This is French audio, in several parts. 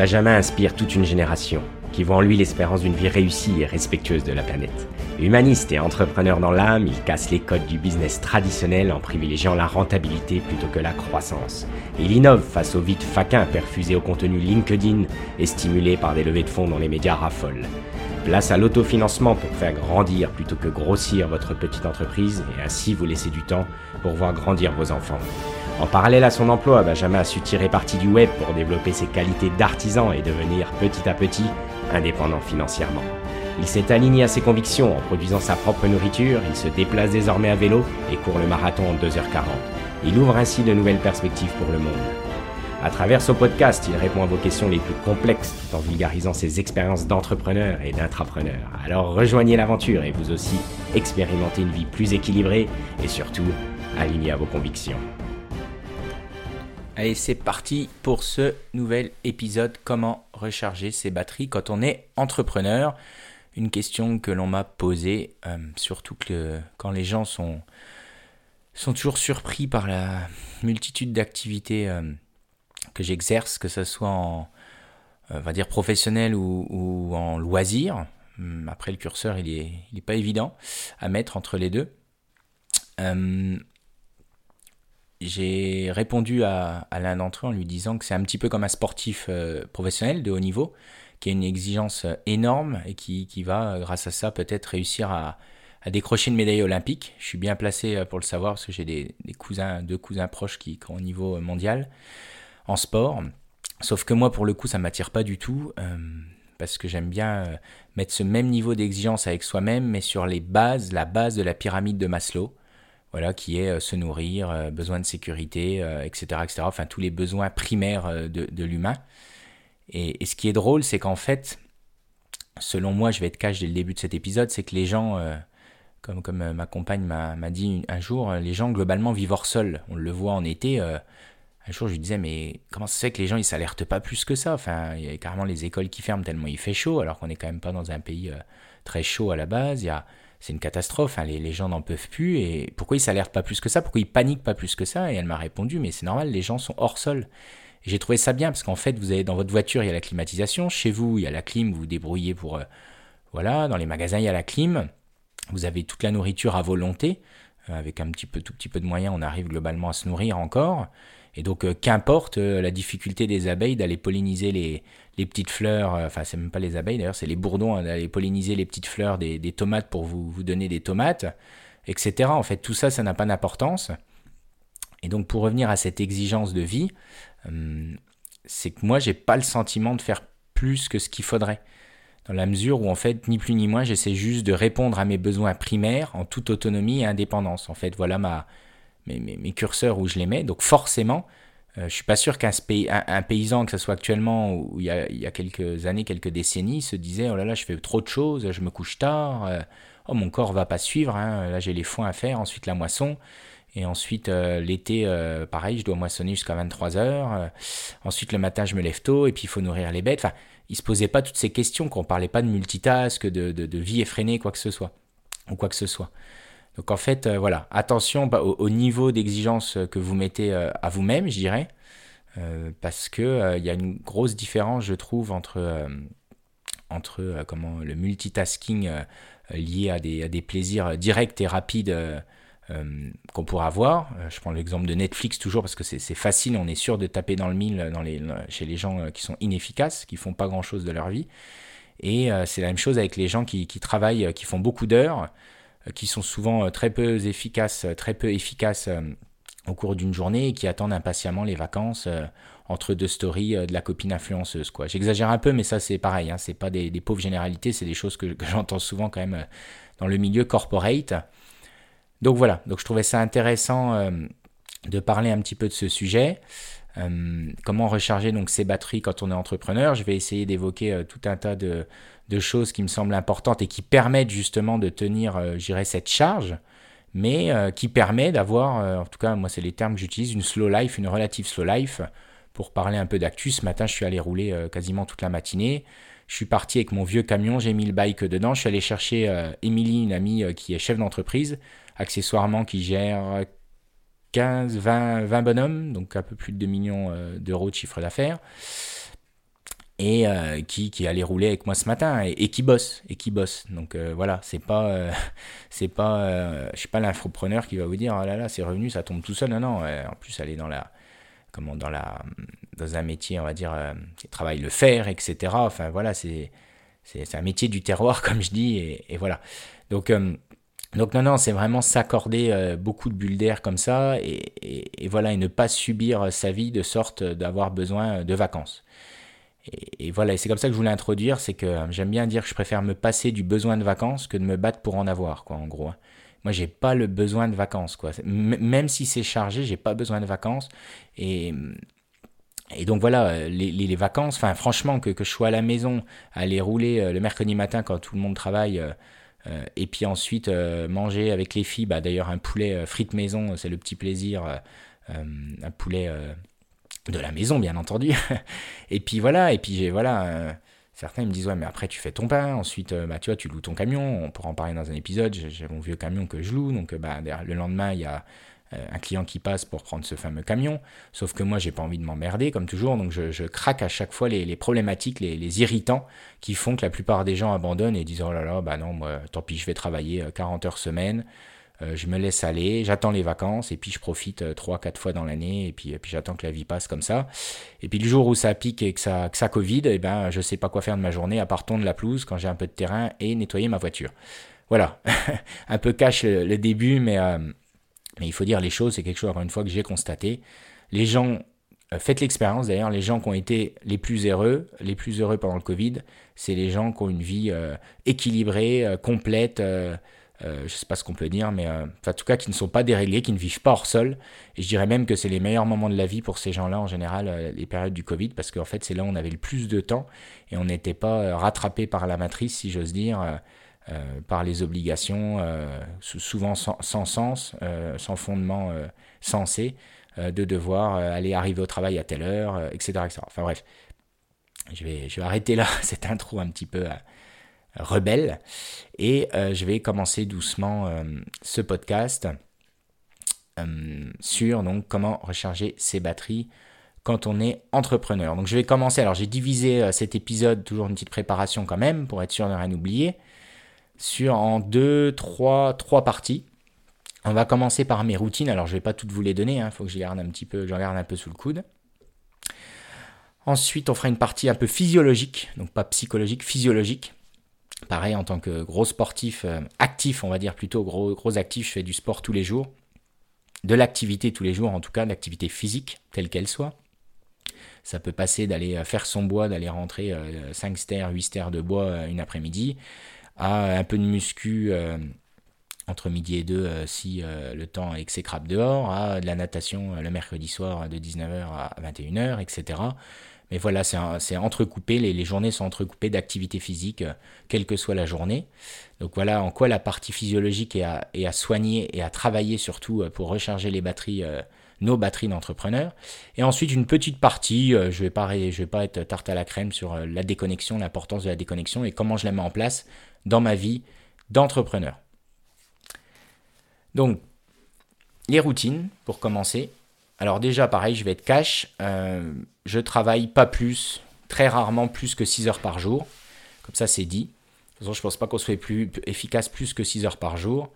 Benjamin inspire toute une génération qui voit en lui l'espérance d'une vie réussie et respectueuse de la planète. Humaniste et entrepreneur dans l'âme, il casse les codes du business traditionnel en privilégiant la rentabilité plutôt que la croissance. Il innove face au vide faquin perfusé au contenu LinkedIn et stimulé par des levées de fonds dont les médias raffolent. Place à l'autofinancement pour faire grandir plutôt que grossir votre petite entreprise et ainsi vous laisser du temps pour voir grandir vos enfants. En parallèle à son emploi, Benjamin a su tirer parti du web pour développer ses qualités d'artisan et devenir petit à petit indépendant financièrement. Il s'est aligné à ses convictions en produisant sa propre nourriture, il se déplace désormais à vélo et court le marathon en 2h40. Il ouvre ainsi de nouvelles perspectives pour le monde. À travers ce podcast, il répond à vos questions les plus complexes en vulgarisant ses expériences d'entrepreneur et d'intrapreneur. Alors rejoignez l'aventure et vous aussi expérimentez une vie plus équilibrée et surtout alignée à vos convictions. Allez, c'est parti pour ce nouvel épisode Comment recharger ses batteries quand on est entrepreneur? Une question que l'on m'a posée, euh, surtout que quand les gens sont, sont toujours surpris par la multitude d'activités euh, que j'exerce, que ce soit en euh, va dire professionnel ou, en loisir. Hum, après, le curseur, il n'est il est pas évident à mettre entre les deux j'ai répondu à, l'un d'entre eux en lui disant que c'est un petit peu comme un sportif euh, professionnel de haut niveau, qui a une exigence euh, énorme et qui, va, grâce à ça, peut-être réussir à, décrocher une médaille olympique. Je suis bien placé pour le savoir parce que j'ai des, cousins, deux cousins proches qui, sont au niveau mondial en sport. Sauf que moi, pour le coup, ça ne m'attire pas du tout. parce que j'aime bien mettre ce même niveau d'exigence avec soi-même, mais sur les bases, la base de la pyramide de Maslow voilà, qui est euh, se nourrir, euh, besoin de sécurité, etc., euh, etc. Enfin, tous les besoins primaires de, l'humain. Et, ce qui est drôle, c'est qu'en fait, selon moi, je vais être cash dès le début de cet épisode, c'est que les gens, comme, comme ma compagne m'a dit un jour, les gens globalement vivent hors sol. On le voit en été. Un jour, je lui disais, mais comment ça se fait que les gens, ils s'alertent pas plus que ça? Enfin, il y a carrément les écoles qui ferment tellement il fait chaud, alors qu'on n'est quand même pas dans un pays très chaud à la base. A c'est une catastrophe, hein, les, gens n'en peuvent plus, et pourquoi ils s'alertent pas plus que ça, pourquoi ils paniquent pas plus que ça? Et elle m'a répondu, mais c'est normal, les gens sont hors sol. j'ai trouvé ça bien, parce qu'en fait, vous avez dans votre voiture, il y a la climatisation, chez vous, il y a la clim, vous vous débrouillez pour... Euh, voilà, dans les magasins, il y a la clim, vous avez toute la nourriture à volonté, euh, avec un petit peu, tout petit peu de moyens, on arrive globalement à se nourrir encore. Et donc, euh, qu'importe la difficulté des abeilles d'aller polliniser les, les petites fleurs, euh, enfin c'est même pas les abeilles d'ailleurs, c'est les bourdons hein, d'aller polliniser les petites fleurs des, tomates pour vous, vous, donner des tomates, etc. En fait, tout ça, ça n'a pas d'importance. Et donc pour revenir à cette exigence de vie, euh, c'est que moi, j'ai pas le sentiment de faire plus que ce qu'il faudrait. Dans la mesure où, en fait, ni plus ni moins, j'essaie juste de répondre à mes besoins primaires en toute autonomie et indépendance. En fait, voilà ma, mes, mes curseurs où je les mets. Donc forcément, je euh, je suis pas sûr qu'un un, paysan, que ce soit actuellement ou il y, a, quelques années, quelques décennies, se disait oh là là, je fais trop de choses, je me couche tard, euh, oh mon corps va pas suivre, hein, là j'ai les foins à faire, ensuite la moisson, et ensuite euh, l'été, pareil, je dois moissonner jusqu'à 23 heures, ensuite le matin je me lève tôt, et puis il faut nourrir les bêtes. Enfin, il se posait pas toutes ces questions, qu'on parlait pas de multitask, de, de, de vie effrénée, quoi que ce soit, ou quoi que ce soit. Donc en fait, euh, voilà, attention bah, au, niveau d'exigence que vous mettez euh, à vous-même, je dirais, euh, parce que il y a une grosse différence, je trouve, entre, entre comment, le multitasking lié à des, plaisirs directs et rapides qu'on pourrait avoir. je prends l'exemple de Netflix toujours parce que c'est facile, on est sûr de taper dans le mille chez les gens qui sont inefficaces, qui font pas grand-chose de leur vie. Et c'est la même chose avec les gens qui travaillent, qui font beaucoup d'heures. Euh, qui sont souvent euh, très peu efficaces, euh, très peu efficaces au cours d'une journée et qui attendent impatiemment les vacances entre deux stories de la copine influenceuse. Quoi. J'exagère un peu, mais ça c'est pareil, hein, c'est pas des, pauvres généralités, c'est des choses que, j'entends souvent quand même dans le milieu corporate. Donc voilà, donc je trouvais ça intéressant de parler un petit peu de ce sujet. comment recharger donc ses batteries quand on est entrepreneur? Je vais essayer d'évoquer tout un tas de, de choses qui me semblent importantes et qui permettent justement de tenir, euh, j'irais, cette charge, mais euh, qui permet d'avoir, euh, en tout cas, moi, c'est les termes que j'utilise, une slow life, une relative slow life. Pour parler un peu d'actu, ce matin, je suis allé rouler quasiment toute la matinée. Je suis parti avec mon vieux camion, j'ai mis le bike dedans. Je suis allé chercher Émilie, une amie qui est chef d'entreprise, accessoirement qui gère 15, 20, 20 bonhommes, donc un peu plus de 2 millions d'euros de chiffre d'affaires. Et qui, qui allait rouler avec moi ce matin et, qui bosse et qui bosse. Donc voilà c'est pas c'est pas je suis pas l'infopreneur qui va vous dire oh là là c'est revenu ça tombe tout seul. Non non en plus elle est dans la comment dans la dans un métier on va dire qui travaille le fer etc enfin voilà c'est c'est un métier du terroir comme je dis et, voilà. Donc donc non, non, c'est vraiment s'accorder euh, beaucoup de bulles d'air comme ça et, voilà, et ne pas subir sa vie de sorte d'avoir besoin de vacances. Et, voilà, et c'est comme ça que je voulais introduire, c'est que euh, j'aime bien dire que je préfère me passer du besoin de vacances que de me battre pour en avoir, quoi, en gros. Hein. Moi, j'ai pas le besoin de vacances, quoi. même si c'est chargé, j'ai pas besoin de vacances. Et, donc voilà, euh, les, vacances, enfin franchement, que, je sois à la maison, aller rouler le mercredi matin quand tout le monde travaille euh, et puis ensuite, euh, manger avec les filles, bah, d'ailleurs un poulet euh, frites maison, c'est le petit plaisir, un poulet de la maison, bien entendu. et puis voilà, et puis voilà, certains me disent, ouais, mais après tu fais ton pain, ensuite, bah, tu vois, tu loues ton camion, on pourra en parler dans un épisode, j'ai mon vieux camion que je loue, donc bah, le lendemain, il y a euh, un client qui passe pour prendre ce fameux camion. Sauf que moi, j'ai pas envie de m'emmerder, comme toujours, donc je, craque à chaque fois les, problématiques, les, irritants qui font que la plupart des gens abandonnent et disent Oh là là, bah non, moi, tant pis, je vais travailler 40 euh, heures semaine. Euh, je me laisse aller, j'attends les vacances et puis je profite 3-4 fois dans l'année et puis, j'attends que la vie passe comme ça. Et puis le jour où ça pique et que ça, que ça Covid, et eh ben, je sais pas quoi faire de ma journée à part tondre la pelouse quand j'ai un peu de terrain et nettoyer ma voiture. Voilà, un peu cache le, début, mais, mais il faut dire les choses, c'est quelque chose, encore une fois, que j'ai constaté. Les gens, euh, faites l'expérience d'ailleurs, les gens qui ont été les plus heureux, les plus heureux pendant le Covid, c'est les gens qui ont une vie euh, équilibrée, euh, complète, je ne sais pas ce qu'on peut dire, mais en tout cas qui ne sont pas déréglés, qui ne vivent pas hors sol. Et je dirais même que c'est les meilleurs moments de la vie pour ces gens-là en général, les périodes du Covid, parce qu'en fait c'est là où on avait le plus de temps et on n'était pas rattrapé par la matrice, si j'ose dire. Euh, par les obligations, euh, souvent sans, sens, euh, sans fondement sensé, de devoir aller arriver au travail à telle heure, etc., Enfin bref, je vais, je vais arrêter là cette intro un petit peu rebelle et je vais commencer doucement ce podcast sur donc comment recharger ses batteries quand on est entrepreneur. Donc je vais commencer, alors j'ai divisé cet épisode, toujours une petite préparation quand même, pour être sûr de rien oublier sur en deux, trois, trois parties. On va commencer par mes routines. Alors, je ne vais pas toutes vous les donner. Il hein. faut que je garde un petit peu, j'en garde un peu sous le coude. Ensuite, on fera une partie un peu physiologique, donc pas psychologique, physiologique. Pareil, en tant que gros sportif, euh, actif, on va dire plutôt gros, gros actif, je fais du sport tous les jours. De l'activité tous les jours, en tout cas, l'activité physique, telle qu'elle soit. Ça peut passer d'aller euh, faire son bois, d'aller rentrer 5 euh, stères, 8 stères de bois une après-midi à un peu de muscu euh, entre midi et 2 euh, si euh, le temps est exécrable dehors, à de la natation le mercredi soir de 19h à 21h, etc. Mais voilà, c'est entrecoupé, les, journées sont entrecoupées d'activités physiques, quelle que soit la journée. Donc voilà en quoi la partie physiologique est à, soigner et à travailler surtout pour recharger les batteries, nos batteries d'entrepreneurs. Et ensuite une petite partie, je ne vais pas être tarte à la crème sur la déconnexion, l'importance de la déconnexion et comment je la mets en place dans ma vie d'entrepreneur. Donc, les routines, pour commencer. Alors déjà, pareil, je vais être cash. Euh, je travaille pas plus, très rarement plus que 6 heures par jour. Comme ça, c'est dit. De toute façon, je pense pas qu'on soit plus efficace plus que 6 heures par jour.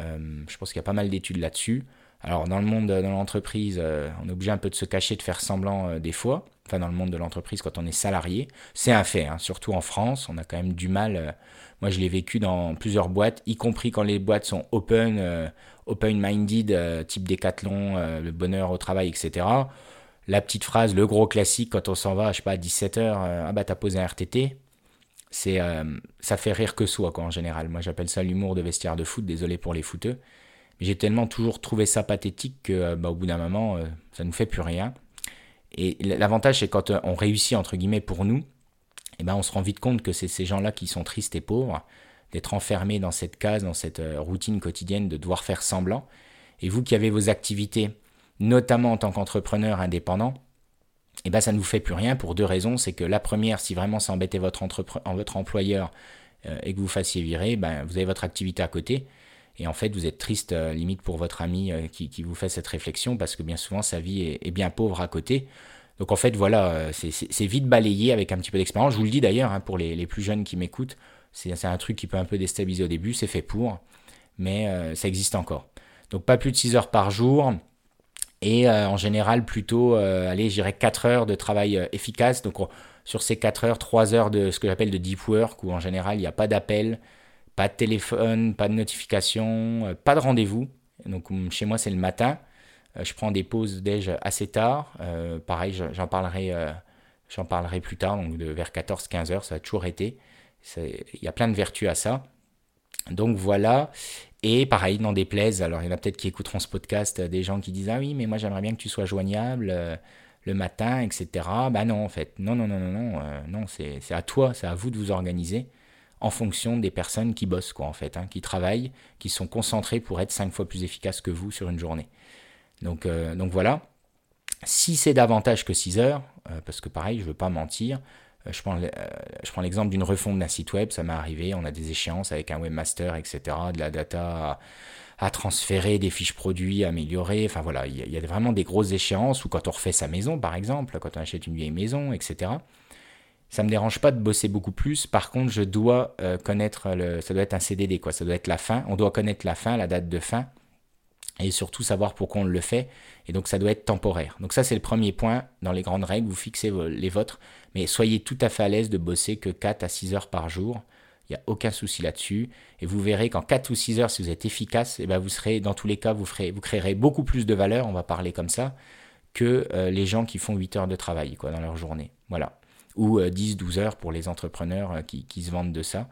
Euh, je pense qu'il y a pas mal d'études là-dessus. Alors, dans le monde, dans l'entreprise, euh, on est obligé un peu de se cacher, de faire semblant des fois. Enfin, dans le monde de l'entreprise, quand on est salarié. C'est un fait, hein. surtout en France. On a quand même du mal moi, je l'ai vécu dans plusieurs boîtes, y compris quand les boîtes sont open, euh, open-minded, euh, type décathlon, euh, le bonheur au travail, etc. La petite phrase, le gros classique quand on s'en va, je sais pas, à 17h, ah bah t'as posé un RTT, c'est, ça fait rire que soi, quoi, en général. Moi, j'appelle ça l'humour de vestiaire de foot, désolé pour les footeux. Mais j'ai tellement toujours trouvé ça pathétique que, bah, au bout d'un moment, ça ne nous fait plus rien. Et l'avantage, c'est quand on réussit, entre guillemets, pour nous, eh ben, on se rend vite compte que c'est ces gens-là qui sont tristes et pauvres, d'être enfermés dans cette case, dans cette euh, routine quotidienne, de devoir faire semblant. Et vous qui avez vos activités, notamment en tant qu'entrepreneur indépendant, eh ben, ça ne vous fait plus rien pour deux raisons. C'est que la première, si vraiment ça embêtait votre, votre employeur euh, et que vous fassiez virer, ben, vous avez votre activité à côté. Et en fait, vous êtes triste euh, limite pour votre ami qui, vous fait cette réflexion parce que bien souvent sa vie est bien pauvre à côté. Donc en fait, voilà, c'est vite balayé avec un petit peu d'expérience. Je vous le dis d'ailleurs, hein, pour les, plus jeunes qui m'écoutent, c'est un truc qui peut un peu déstabiliser au début, c'est fait pour, mais ça existe encore. Donc pas plus de 6 heures par jour, et en général plutôt, allez, je dirais 4 heures de travail efficace. Donc sur ces 4 heures, 3 heures de ce que j'appelle de deep work, où en général il n'y a pas d'appel, pas de téléphone, pas de notification, pas de rendez-vous. Donc chez moi c'est le matin. Euh, je prends des pauses déj assez tard. Euh, pareil, j'en parlerai, euh, plus tard, donc vers 14-15 heures, ça a toujours été. Il y a plein de vertus à ça. Donc voilà. Et pareil, dans des plaises, alors il y en a peut-être qui écouteront ce podcast, des gens qui disent Ah oui, mais moi j'aimerais bien que tu sois joignable le matin, etc. Bah non, en fait. Non, non, non, non, non. non, c'est à toi, c'est à vous de vous organiser en fonction des personnes qui bossent, quoi, en fait, hein, qui travaillent, qui sont concentrées pour être cinq fois plus efficaces que vous sur une journée. Donc, euh, donc voilà. Si c'est davantage que 6 heures, euh, parce que pareil, je ne veux pas mentir, euh, je prends, je prends l'exemple d'une refonte d'un site web, ça m'est arrivé, on a des échéances avec un webmaster, etc., de la data à, transférer, des fiches produits à améliorer, enfin voilà, il y, a vraiment des grosses échéances, ou quand on refait sa maison par exemple, quand on achète une vieille maison, etc. Ça me dérange pas de bosser beaucoup plus. Par contre, je dois connaître le, ça doit être un CDD quoi. Ça doit être la fin. On doit connaître la fin, la date de fin et surtout savoir pourquoi on le fait. Et donc ça doit être temporaire. Donc ça c'est le premier point dans les grandes règles, vous fixez les vôtres, mais soyez tout à fait à l'aise de bosser que 4 à 6 heures par jour. Il n'y a aucun souci là-dessus. Et vous verrez qu'en 4 ou 6 heures, si vous êtes efficace, et eh ben vous serez, dans tous les cas, vous, ferez, vous créerez beaucoup plus de valeur, on va parler comme ça, que euh, les gens qui font 8 heures de travail quoi, dans leur journée. Voilà. Ou 10-12 euh, heures pour les entrepreneurs euh, qui, qui, se vendent de ça.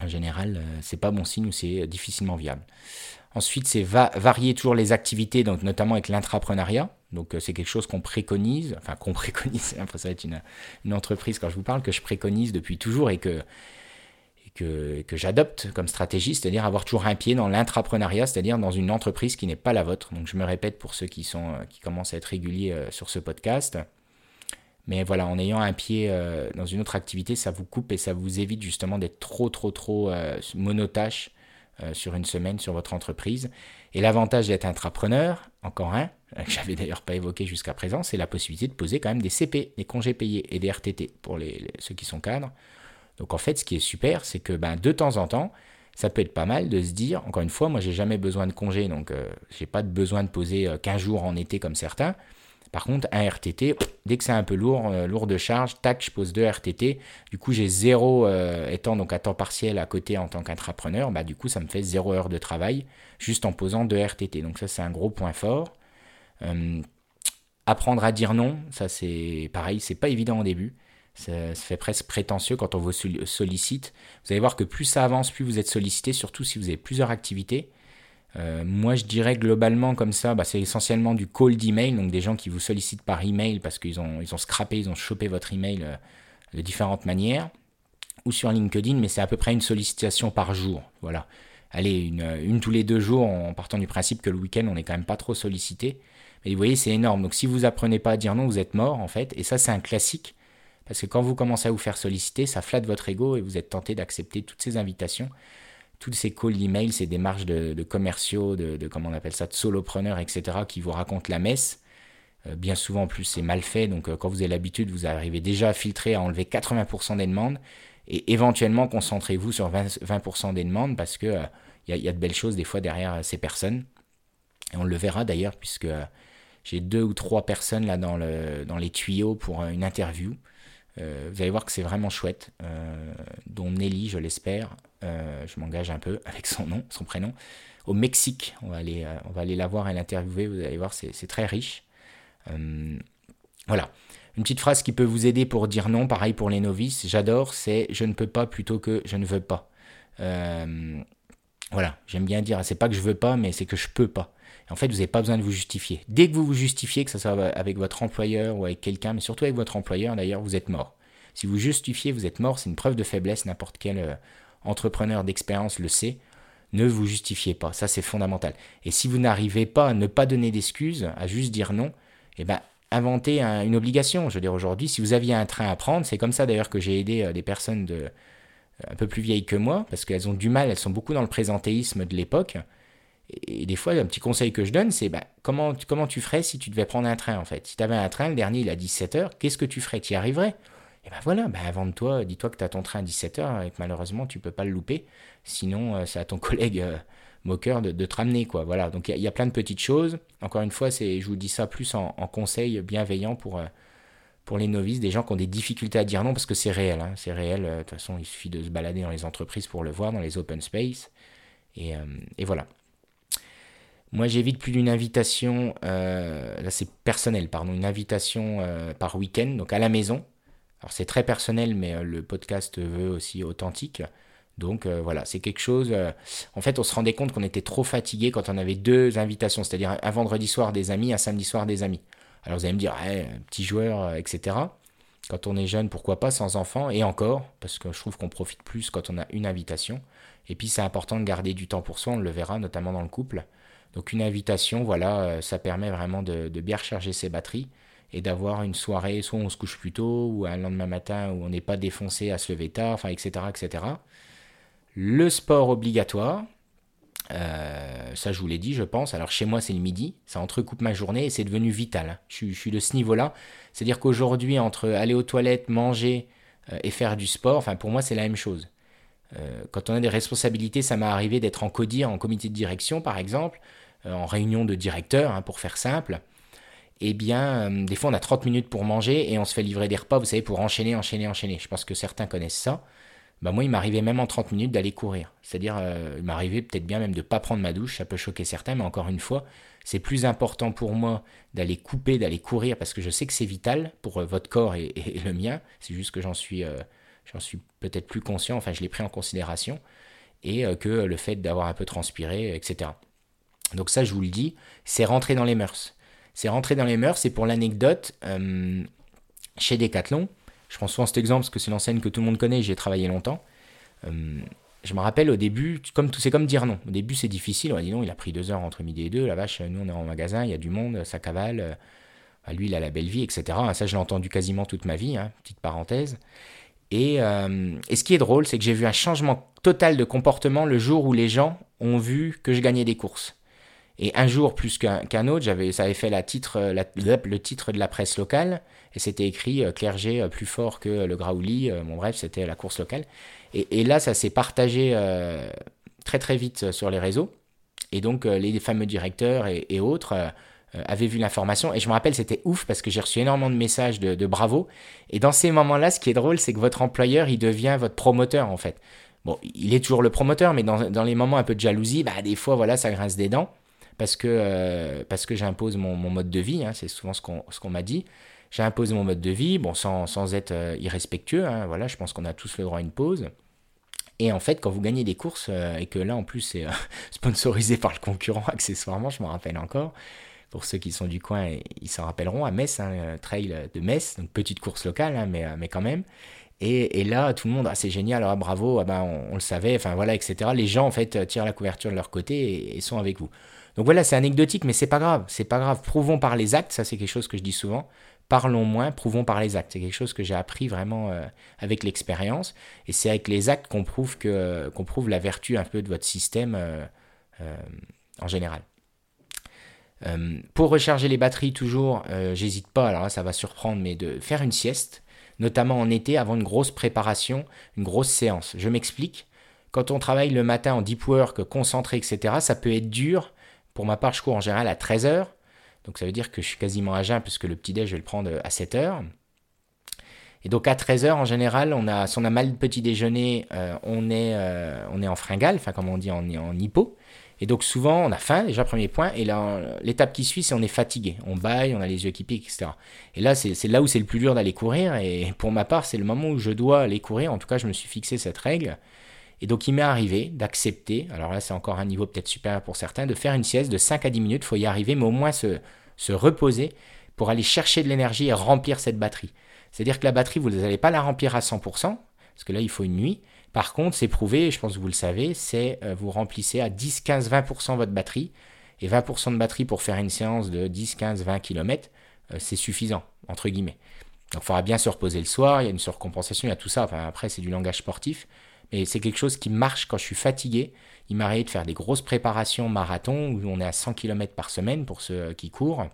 En général, c'est pas bon signe ou c'est difficilement viable. Ensuite, c'est varier toujours les activités, donc notamment avec l'intrapreneuriat. Donc, euh, c'est quelque chose qu'on préconise, enfin qu'on préconise, après ça va être une, entreprise quand je vous parle, que je préconise depuis toujours et que, que, que j'adopte comme stratégie, c'est-à-dire avoir toujours un pied dans l'intrapreneuriat, c'est-à-dire dans une entreprise qui n'est pas la vôtre. Donc, je me répète pour ceux qui, sont, qui commencent à être réguliers euh, sur ce podcast. Mais voilà, en ayant un pied euh, dans une autre activité, ça vous coupe et ça vous évite justement d'être trop, trop, trop monotache euh, sur une semaine sur votre entreprise. Et l'avantage d'être entrepreneur, encore un, euh, que j'avais d'ailleurs pas évoqué jusqu'à présent, c'est la possibilité de poser quand même des CP, des congés payés et des RTT pour les, ceux qui sont cadres. Donc en fait, ce qui est super, c'est que ben, de temps en temps, ça peut être pas mal de se dire, encore une fois, moi j'ai jamais besoin de congés, donc euh, j'ai pas besoin de poser 15 jours en été comme certains. Par contre, un RTT, dès que c'est un peu lourd, euh, lourd de charge, tac, je pose deux RTT. Du coup, j'ai zéro, euh, étant donc à temps partiel à côté en tant qu'entrepreneur, bah, du coup, ça me fait zéro heure de travail juste en posant deux RTT. Donc ça, c'est un gros point fort. Euh, apprendre à dire non, ça c'est pareil, c'est pas évident au début. Ça, ça, fait presque prétentieux quand on vous sollicite. Vous allez voir que plus ça avance, plus vous êtes sollicité, surtout si vous avez plusieurs activités. Euh, moi, je dirais globalement comme ça, bah, c'est essentiellement du call d'email, donc des gens qui vous sollicitent par email parce qu'ils ont, ils ont scrappé, ils ont chopé votre email euh, de différentes manières, ou sur LinkedIn, mais c'est à peu près une sollicitation par jour. Voilà. Allez, une, une tous les deux jours, en partant du principe que le week-end, on n'est quand même pas trop sollicité. Mais vous voyez, c'est énorme. Donc si vous apprenez pas à dire non, vous êtes mort en fait. Et ça, c'est un classique. Parce que quand vous commencez à vous faire solliciter, ça flatte votre ego et vous êtes tenté d'accepter toutes ces invitations tous ces calls email, ces démarches de, commerciaux, de, comment on appelle ça, de solopreneurs, etc., qui vous racontent la messe. Euh, bien souvent, en plus, c'est mal fait. Donc, euh, quand vous avez l'habitude, vous arrivez déjà à filtrer, à enlever 80% des demandes. Et éventuellement, concentrez-vous sur 20%, des demandes parce que il euh, y, a de belles choses des fois derrière ces personnes. Et on le verra d'ailleurs, puisque j'ai deux ou trois personnes là dans, le, dans les tuyaux pour une interview. vous allez voir que c'est vraiment chouette, dont Nelly, je l'espère, euh, je m'engage un peu avec son nom, son prénom, au Mexique. On va aller, euh, on va aller la voir et l'interviewer, vous allez voir, c'est très riche. Euh, voilà. Une petite phrase qui peut vous aider pour dire non, pareil pour les novices, j'adore, c'est je ne peux pas plutôt que je ne veux pas. voilà, j'aime bien dire, c'est pas que je veux pas, mais c'est que je peux pas. En fait, vous n'avez pas besoin de vous justifier. Dès que vous vous justifiez, que ce soit avec votre employeur ou avec quelqu'un, mais surtout avec votre employeur d'ailleurs, vous êtes mort. Si vous justifiez, vous êtes mort, c'est une preuve de faiblesse, n'importe quel entrepreneur d'expérience le sait, ne vous justifiez pas, ça c'est fondamental. Et si vous n'arrivez pas à ne pas donner d'excuses, à juste dire non, eh ben inventez une obligation. Je veux dire aujourd'hui, si vous aviez un train à prendre, c'est comme ça d'ailleurs que j'ai aidé euh, des personnes euh, un peu plus vieilles que moi, parce qu'elles ont du mal, elles sont beaucoup dans le présentéisme de l'époque. Et des fois, un petit conseil que je donne, c'est bah, comment, tu ferais si tu devais prendre un train en fait? Si tu avais un train, le dernier il à 17h, qu'est-ce que tu ferais? Tu y arriverais? Et ben voilà, ben avant de toi, dis-toi que tu as ton train à 17h et que malheureusement tu peux pas le louper. Sinon, euh, c'est à ton collègue euh, moqueur de, te ramener. Quoi. Voilà, donc il y, a plein de petites choses. Encore une fois, c'est, je vous dis ça plus en, conseil bienveillant pour, euh, pour les novices, des gens qui ont des difficultés à dire non parce que c'est réel. Hein, c'est réel. De toute façon, il suffit de se balader dans les entreprises pour le voir, dans les open space. Et, et voilà. Moi, j'évite plus d'une invitation, là c'est personnel, pardon, une invitation par week-end, donc à la maison. Alors c'est très personnel, mais euh, le podcast veut aussi authentique. Donc voilà, c'est quelque chose. en fait, on se rendait compte qu'on était trop fatigué quand on avait deux invitations, c'est-à-dire un vendredi soir des amis, un samedi soir des amis. Alors vous allez me dire, petit joueur, etc. Quand on est jeune, pourquoi pas sans enfant? Et encore, parce que je trouve qu'on profite plus quand on a une invitation. Et puis c'est important de garder du temps pour soi, on le verra notamment dans le couple. Donc une invitation, voilà, euh, ça permet vraiment de, bien recharger ses batteries et d'avoir une soirée, soit on se couche plus tôt, ou un lendemain matin où on n'est pas défoncé à se lever tard, etc., etc. Le sport obligatoire, euh, ça je vous l'ai dit, je pense. Alors chez moi c'est le midi, ça entrecoupe ma journée et c'est devenu vital. Je, suis de ce niveau-là. C'est-à-dire qu'aujourd'hui, entre aller aux toilettes, manger euh, et faire du sport, enfin pour moi c'est la même chose. quand on a des responsabilités, ça m'est arrivé d'être en CODIR, en comité de direction par exemple. Euh, en réunion de directeur, hein, pour faire simple, eh bien, euh, des fois, on a 30 minutes pour manger et on se fait livrer des repas, vous savez, pour enchaîner, enchaîner, enchaîner. Je pense que certains connaissent ça. Bah, moi, il m'arrivait même en 30 minutes d'aller courir. C'est-à-dire, euh, il m'arrivait peut-être bien même de ne pas prendre ma douche, ça peut choquer certains, mais encore une fois, c'est plus important pour moi d'aller couper, d'aller courir, parce que je sais que c'est vital pour votre corps et, le mien. C'est juste que j'en suis, j'en suis peut-être plus conscient, enfin, je l'ai pris en considération, et que le fait d'avoir un peu transpiré, etc. Donc ça, je vous le dis, c'est rentrer dans les mœurs. C'est rentrer dans les mœurs, et pour l'anecdote, euh, chez Decathlon, je prends souvent cet exemple parce que c'est l'enseigne que tout le monde connaît, j'ai travaillé longtemps. Euh, je me rappelle au début, comme c'est comme dire non. Au début, c'est difficile. On a dit non, il a pris deux heures entre midi et deux. La vache, nous, on est en magasin, il y a du monde, ça cavale. Euh, lui, il a la belle vie, etc. Ça, je l'ai entendu quasiment toute ma vie, hein, petite parenthèse. Et, ce qui est drôle, c'est que j'ai vu un changement total de comportement le jour où les gens ont vu que je gagnais des courses. Et un jour plus qu'un autre, j'avais, ça avait fait la titre, le titre de la presse locale, et c'était écrit euh, clergé euh, plus fort que le Graouli. Euh, bon bref, c'était la course locale. Et, là, ça s'est partagé très très vite sur les réseaux. Et donc les fameux directeurs et, autres avaient vu l'information. Et je me rappelle, c'était ouf parce que j'ai reçu énormément de messages de, bravo. Et dans ces moments-là, ce qui est drôle, c'est que votre employeur, il devient votre promoteur en fait. Bon, il est toujours le promoteur, mais dans, dans les moments un peu de jalousie, bah, des fois, voilà, ça grince des dents parce que, euh, que j'impose mon, mode de vie, hein, c'est souvent ce qu'on m'a dit. J'ai imposé mon mode de vie, bon, sans, sans être euh, irrespectueux, hein, voilà, je pense qu'on a tous le droit à une pause. Et en fait, quand vous gagnez des courses, euh, et que là en plus c'est sponsorisé par le concurrent accessoirement, je me rappelle encore, pour ceux qui sont du coin, ils s'en rappelleront, à Metz, hein, trail de Metz, donc petite course locale, mais, mais quand même. Et, et, là, tout le monde, ah, c'est génial, ah, bravo, ah, ben, on, le savait, enfin voilà, etc. Les gens, en fait, tirent la couverture de leur côté et sont avec vous. Donc voilà, c'est anecdotique, mais c'est pas grave. C'est pas grave. Prouvons par les actes, ça c'est quelque chose que je dis souvent. Parlons moins, prouvons par les actes. C'est quelque chose que j'ai appris vraiment euh, avec l'expérience. Et c'est avec les actes qu'on prouve, prouve la vertu un peu de votre système euh, euh, en général. pour recharger les batteries, toujours, j'hésite pas, alors là ça va surprendre, mais de faire une sieste, notamment en été, avant une grosse préparation, une grosse séance. Je m'explique. Quand on travaille le matin en deep work, concentré, etc., ça peut être dur pour ma part, je cours en général à 13h. Donc ça veut dire que je suis quasiment à jeun puisque le petit-déj, je vais le prendre à 7h. Et donc à 13h, en général, on a, si on a mal de petit déjeuner, euh, on, est, euh, on est en fringale, enfin comme on dit, on est en hypo. Et donc souvent, on a faim, déjà premier point, et l'étape qui suit, c'est on est fatigué, on baille, on a les yeux qui piquent, etc. Et là, c'est là où c'est le plus dur d'aller courir, et pour ma part, c'est le moment où je dois aller courir, en tout cas, je me suis fixé cette règle, et donc il m'est arrivé d'accepter, alors là c'est encore un niveau peut-être supérieur pour certains, de faire une sieste de 5 à 10 minutes, il faut y arriver, mais au moins se, se reposer pour aller chercher de l'énergie et remplir cette batterie. C'est-à-dire que la batterie, vous n'allez pas la remplir à 100%, parce que là il faut une nuit. Par contre, c'est prouvé, je pense que vous le savez, c'est euh, vous remplissez à 10, 15, 20% votre batterie, et 20% de batterie pour faire une séance de 10, 15, 20 km, c'est suffisant, entre guillemets. Donc il faudra bien se reposer le soir, il y a une surcompensation, il y a tout ça, enfin, après c'est du langage sportif, Et c'est quelque chose qui marche quand je suis fatigué. Il m'arrive de faire des grosses préparations marathon où on est à 100 km par semaine pour ceux qui courent,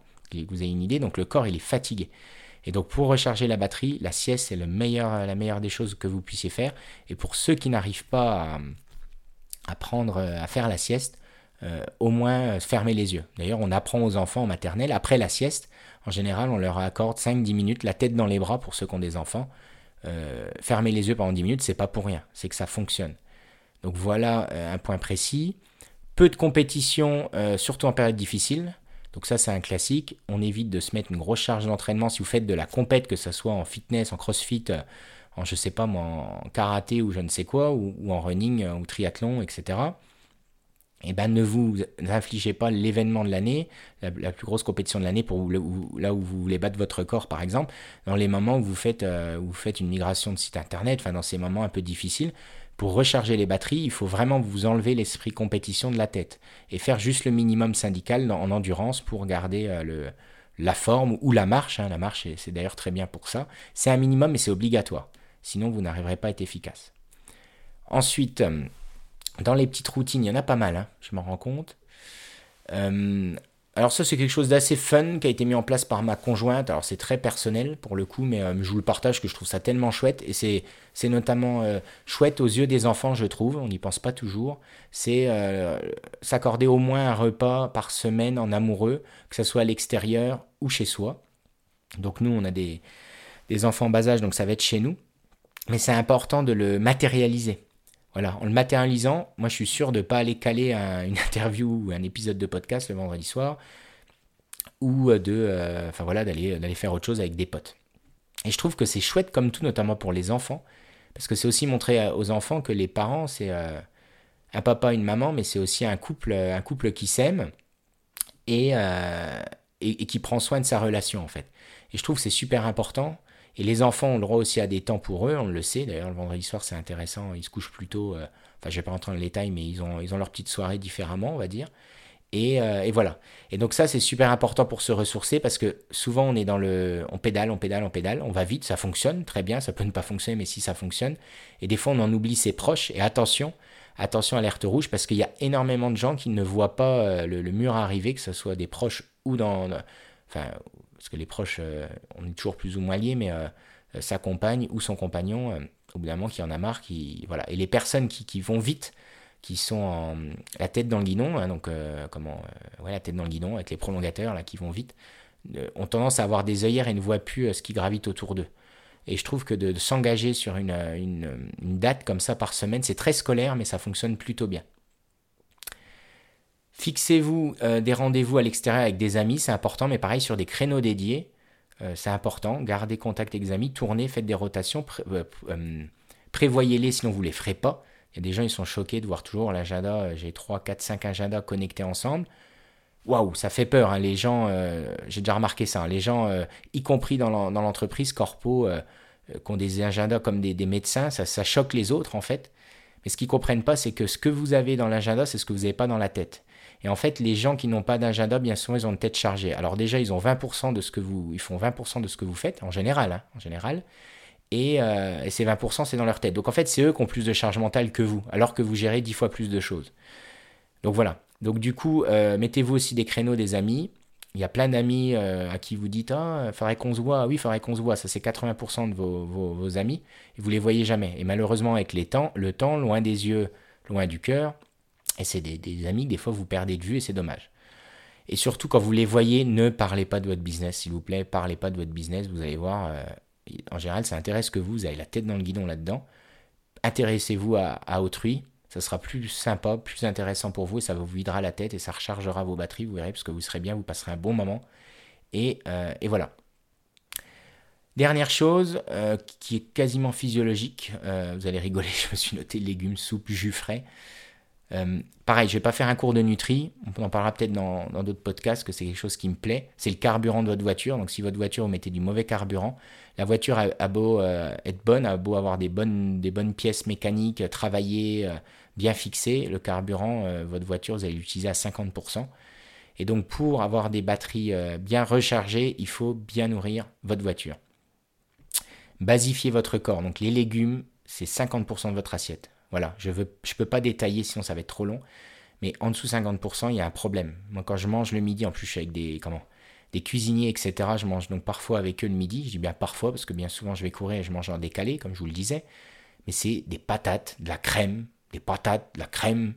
vous ayez une idée? Donc le corps, il est fatigué. Et donc pour recharger la batterie, la sieste, c'est le meilleur, la meilleure des choses que vous puissiez faire. Et pour ceux qui n'arrivent pas à, prendre, à faire la sieste, euh, au moins euh, fermer les yeux. D'ailleurs, on apprend aux enfants en maternelle, après la sieste, en général, on leur accorde 5-10 minutes, la tête dans les bras pour ceux qui ont des enfants. Euh, fermer les yeux pendant 10 minutes, c'est pas pour rien, c'est que ça fonctionne. Donc voilà un point précis. Peu de compétition, surtout en période difficile. Donc ça, c'est un classique. On évite de se mettre une grosse charge d'entraînement si vous faites de la compète, que ce soit en fitness, en crossfit, en je sais pas en karaté ou je ne sais quoi, ou en running ou triathlon, etc eh ben, ne vous infligez pas l'événement de l'année, la, plus grosse compétition de l'année, pour là où vous voulez battre votre corps, par exemple, dans les moments où vous faites, euh, vous faites une migration de site internet, enfin dans ces moments un peu difficiles. Pour recharger les batteries, il faut vraiment vous enlever l'esprit compétition de la tête et faire juste le minimum syndical en endurance pour garder euh, le, la forme ou la marche. Hein. la marche, c'est d'ailleurs très bien pour ça. C'est un minimum et c'est obligatoire. Sinon, vous n'arriverez pas à être efficace. Ensuite, euh, dans les petites routines, il y en a pas mal, hein, je m'en rends compte. Euh, alors ça, c'est quelque chose d'assez fun qui a été mis en place par ma conjointe. Alors c'est très personnel pour le coup, mais euh, je vous le partage que je trouve ça tellement chouette. Et c'est, notamment euh, chouette aux yeux des enfants, je trouve. On n'y pense pas toujours. C'est s'accorder au moins un repas par semaine en amoureux, que ce soit à l'extérieur ou chez soi. Donc nous, on a des, des enfants en bas âge, donc ça va être chez nous. Mais c'est important de le matérialiser. Voilà, en le matérialisant, moi je suis sûr de ne pas aller caler une interview ou un épisode de podcast le vendredi soir ou de, euh, enfin voilà, d'aller d'aller faire autre chose avec des potes. Et je trouve que c'est chouette comme tout, notamment pour les enfants, parce que c'est aussi montrer aux enfants que les parents c'est euh, un papa, une maman, mais c'est aussi un couple, un couple qui s'aime et, euh, et, et qui prend soin de sa relation en fait. Et je trouve que c'est super important. Et les enfants ont le droit aussi à des temps pour eux, on le sait. D'ailleurs, le vendredi soir, c'est intéressant. Ils se couchent plus tôt. Euh, enfin, je vais pas rentrer dans le détail, mais ils ont, ils ont leur petite soirée différemment, on va dire. Et, euh, et voilà. Et donc ça, c'est super important pour se ressourcer parce que souvent, on est dans le... On pédale, on pédale, on pédale. On va vite, ça fonctionne très bien. Ça peut ne pas fonctionner, mais si ça fonctionne. Et des fois, on en oublie ses proches. Et attention, attention, alerte rouge, parce qu'il y a énormément de gens qui ne voient pas euh, le, le, mur arriver, que ce soit des proches ou dans... Enfin, parce que les proches, euh, on est toujours plus ou moins liés, mais euh, euh, sa compagne ou son compagnon, au bout d'un moment, qui en a marre, qui, voilà. Et les personnes qui, vont vite, qui sont en, la tête dans le guidon, hein, donc comment, ouais, la tête dans le guidon avec les prolongateurs là qui vont vite, ont tendance à avoir des œillères et ne voient plus ce qui gravite autour d'eux. Et je trouve que de, s'engager sur une, une, date comme ça par semaine, c'est très scolaire, mais ça fonctionne plutôt bien. Fixez-vous euh, des rendez-vous à l'extérieur avec des amis, c'est important, mais pareil sur des créneaux dédiés, euh, c'est important. Gardez contact avec des amis, tournez, faites des rotations, euh, prévoyez-les, sinon vous ne les ferez pas. Il y a des gens, ils sont choqués de voir toujours l'agenda, j'ai 3, 4, 5 agendas connectés ensemble. Waouh, ça fait peur, hein. les gens, j'ai déjà remarqué ça, hein. les gens, y compris dans l'entreprise corpo, qui ont des agendas comme des, médecins, ça, choque les autres en fait. Mais ce qu'ils comprennent pas, c'est que ce que vous avez dans l'agenda, c'est ce que vous n'avez pas dans la tête. Et en fait, les gens qui n'ont pas d'agenda, bien souvent, ils ont une tête chargée. Alors déjà, ils ont 20% de ce que vous, ils font 20% de ce que vous faites, en général, hein, en général. Et, euh, et, ces 20%, c'est dans leur tête. Donc en fait, c'est eux qui ont plus de charge mentale que vous, alors que vous gérez 10 fois plus de choses. Donc voilà. Donc du coup, euh, mettez-vous aussi des créneaux des amis. Il y a plein d'amis euh, à qui vous dites Ah, faudrait qu'on se voit. Oui, faudrait qu'on se voit. Ça, c'est 80% de vos, vos, vos, amis. Et vous les voyez jamais. Et malheureusement, avec les temps, le temps, loin des yeux, loin du cœur, et c'est des, amis que des fois vous perdez de vue et c'est dommage. Et surtout quand vous les voyez, ne parlez pas de votre business, s'il vous plaît. Parlez pas de votre business. Vous allez voir, euh, en général, ça intéresse que vous. Vous avez la tête dans le guidon là-dedans. Intéressez-vous à, autrui. Ça sera plus sympa, plus intéressant pour vous et ça vous videra la tête et ça rechargera vos batteries. Vous verrez parce que vous serez bien, vous passerez un bon moment. Et, euh, voilà. Dernière chose euh, qui est quasiment physiologique, vous allez rigoler, je me suis noté légumes, soupe, jus frais. Euh, pareil, je vais pas faire un cours de Nutri, on en parlera peut-être dans d'autres podcasts, que c'est quelque chose qui me plaît. C'est le carburant de votre voiture, donc si votre voiture, vous mettez du mauvais carburant, la voiture a, beau euh, être bonne, a beau avoir des bonnes, pièces mécaniques, travaillées, euh, bien fixées, le carburant, votre voiture, vous allez l'utiliser à 50%. Et donc pour avoir des batteries bien rechargées, il faut bien nourrir votre voiture. Basifiez votre corps, donc les légumes, c'est 50% de votre assiette. Voilà, je ne peux pas détailler sinon ça va être trop long. Mais en dessous 50%, il y a un problème. Moi, quand je mange le midi, en plus, je suis avec des, comment, des cuisiniers, etc. Je mange donc parfois avec eux le midi. Je dis bien parfois, parce que bien souvent, je vais courir et je mange en décalé, comme je vous le disais. Mais c'est des patates, de la crème, des patates, de la crème,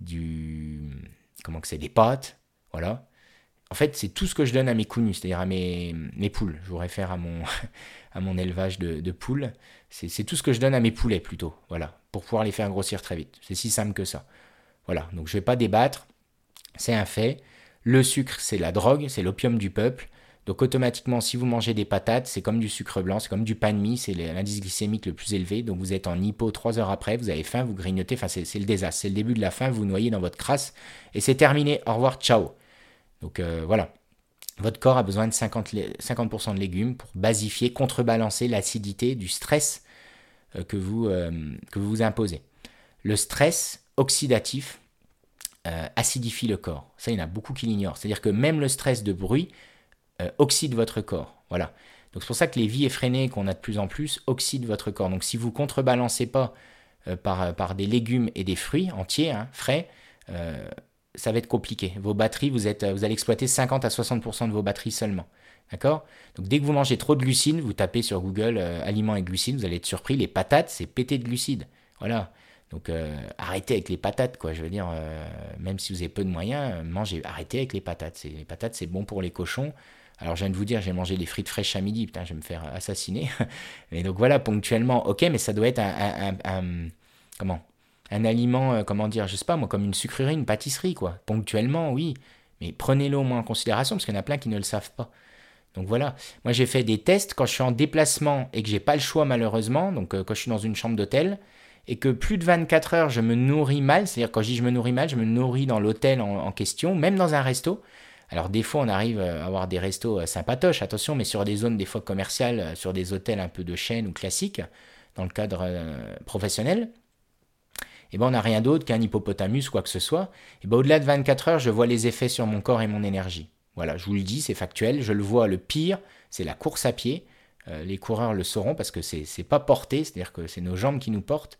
du. Comment c'est Des pâtes. Voilà. En fait, c'est tout ce que je donne à mes counus, c'est-à-dire à mes, poules. Je vous réfère à mon, à mon élevage de, de poules. C'est tout ce que je donne à mes poulets plutôt. Voilà. Pour pouvoir les faire grossir très vite. C'est si simple que ça. Voilà, donc je ne vais pas débattre, c'est un fait. Le sucre, c'est la drogue, c'est l'opium du peuple. Donc automatiquement, si vous mangez des patates, c'est comme du sucre blanc, c'est comme du pain de mie, c'est l'indice glycémique le plus élevé. Donc vous êtes en hypo trois heures après, vous avez faim, vous grignotez, enfin c'est le désastre, c'est le début de la faim, vous noyez dans votre crasse et c'est terminé. Au revoir, ciao. Donc euh, voilà. Votre corps a besoin de 50%, 50 de légumes pour basifier, contrebalancer l'acidité du stress que, vous, euh, que vous vous imposez. Le stress, oxydatif euh, acidifie le corps. Ça, il y en a beaucoup qui l'ignorent. C'est-à-dire que même le stress de bruit euh, oxyde votre corps. Voilà. Donc c'est pour ça que les vies effrénées qu'on a de plus en plus oxydent votre corps. Donc si vous contrebalancez pas euh, par, par, des légumes et des fruits entiers, hein, frais, ça va être compliqué. Vos batteries, vous, êtes, vous allez exploiter 50 à 60% de vos batteries seulement. D'accord? Donc dès que vous mangez trop de glucides, vous tapez sur Google aliments et glucides, vous allez être surpris. Les patates, c'est pété de glucides. Voilà. Donc euh, arrêtez avec les patates, quoi. Je veux dire, euh, même si vous avez peu de moyens, mangez, arrêtez avec les patates. Les patates, c'est bon pour les cochons. Alors je viens de vous dire, j'ai mangé des frites fraîches à midi, putain, je vais me faire assassiner. mais donc voilà, ponctuellement, ok, mais ça doit être un, comment? Un aliment, euh, comment dire, je sais pas moi, comme une sucrerie, une pâtisserie, quoi. Ponctuellement, oui, mais prenez-le au moins en considération, parce qu'il y en a plein qui ne le savent pas. Donc voilà, moi j'ai fait des tests quand je suis en déplacement et que j'ai pas le choix malheureusement, donc quand je suis dans une chambre d'hôtel, et que plus de 24 heures, je me nourris mal, c'est-à-dire quand je dis je me nourris mal, je me nourris dans l'hôtel en, question, même dans un resto. Alors des fois, on arrive à avoir des restos euh, sympatoches, attention, mais sur des zones des fois commerciales, euh, sur des hôtels un peu de chaîne ou classiques, dans le cadre euh, professionnel, eh ben on n'a rien d'autre qu'un hippopotamus, quoi que ce soit. Et ben au-delà de 24 heures, je vois les effets sur mon corps et mon énergie. Voilà, je vous le dis, c'est factuel. Je le vois, le pire, c'est la course à pied. les coureurs le sauront parce que c'est pas porté, c'est-à-dire que c'est nos jambes qui nous portent.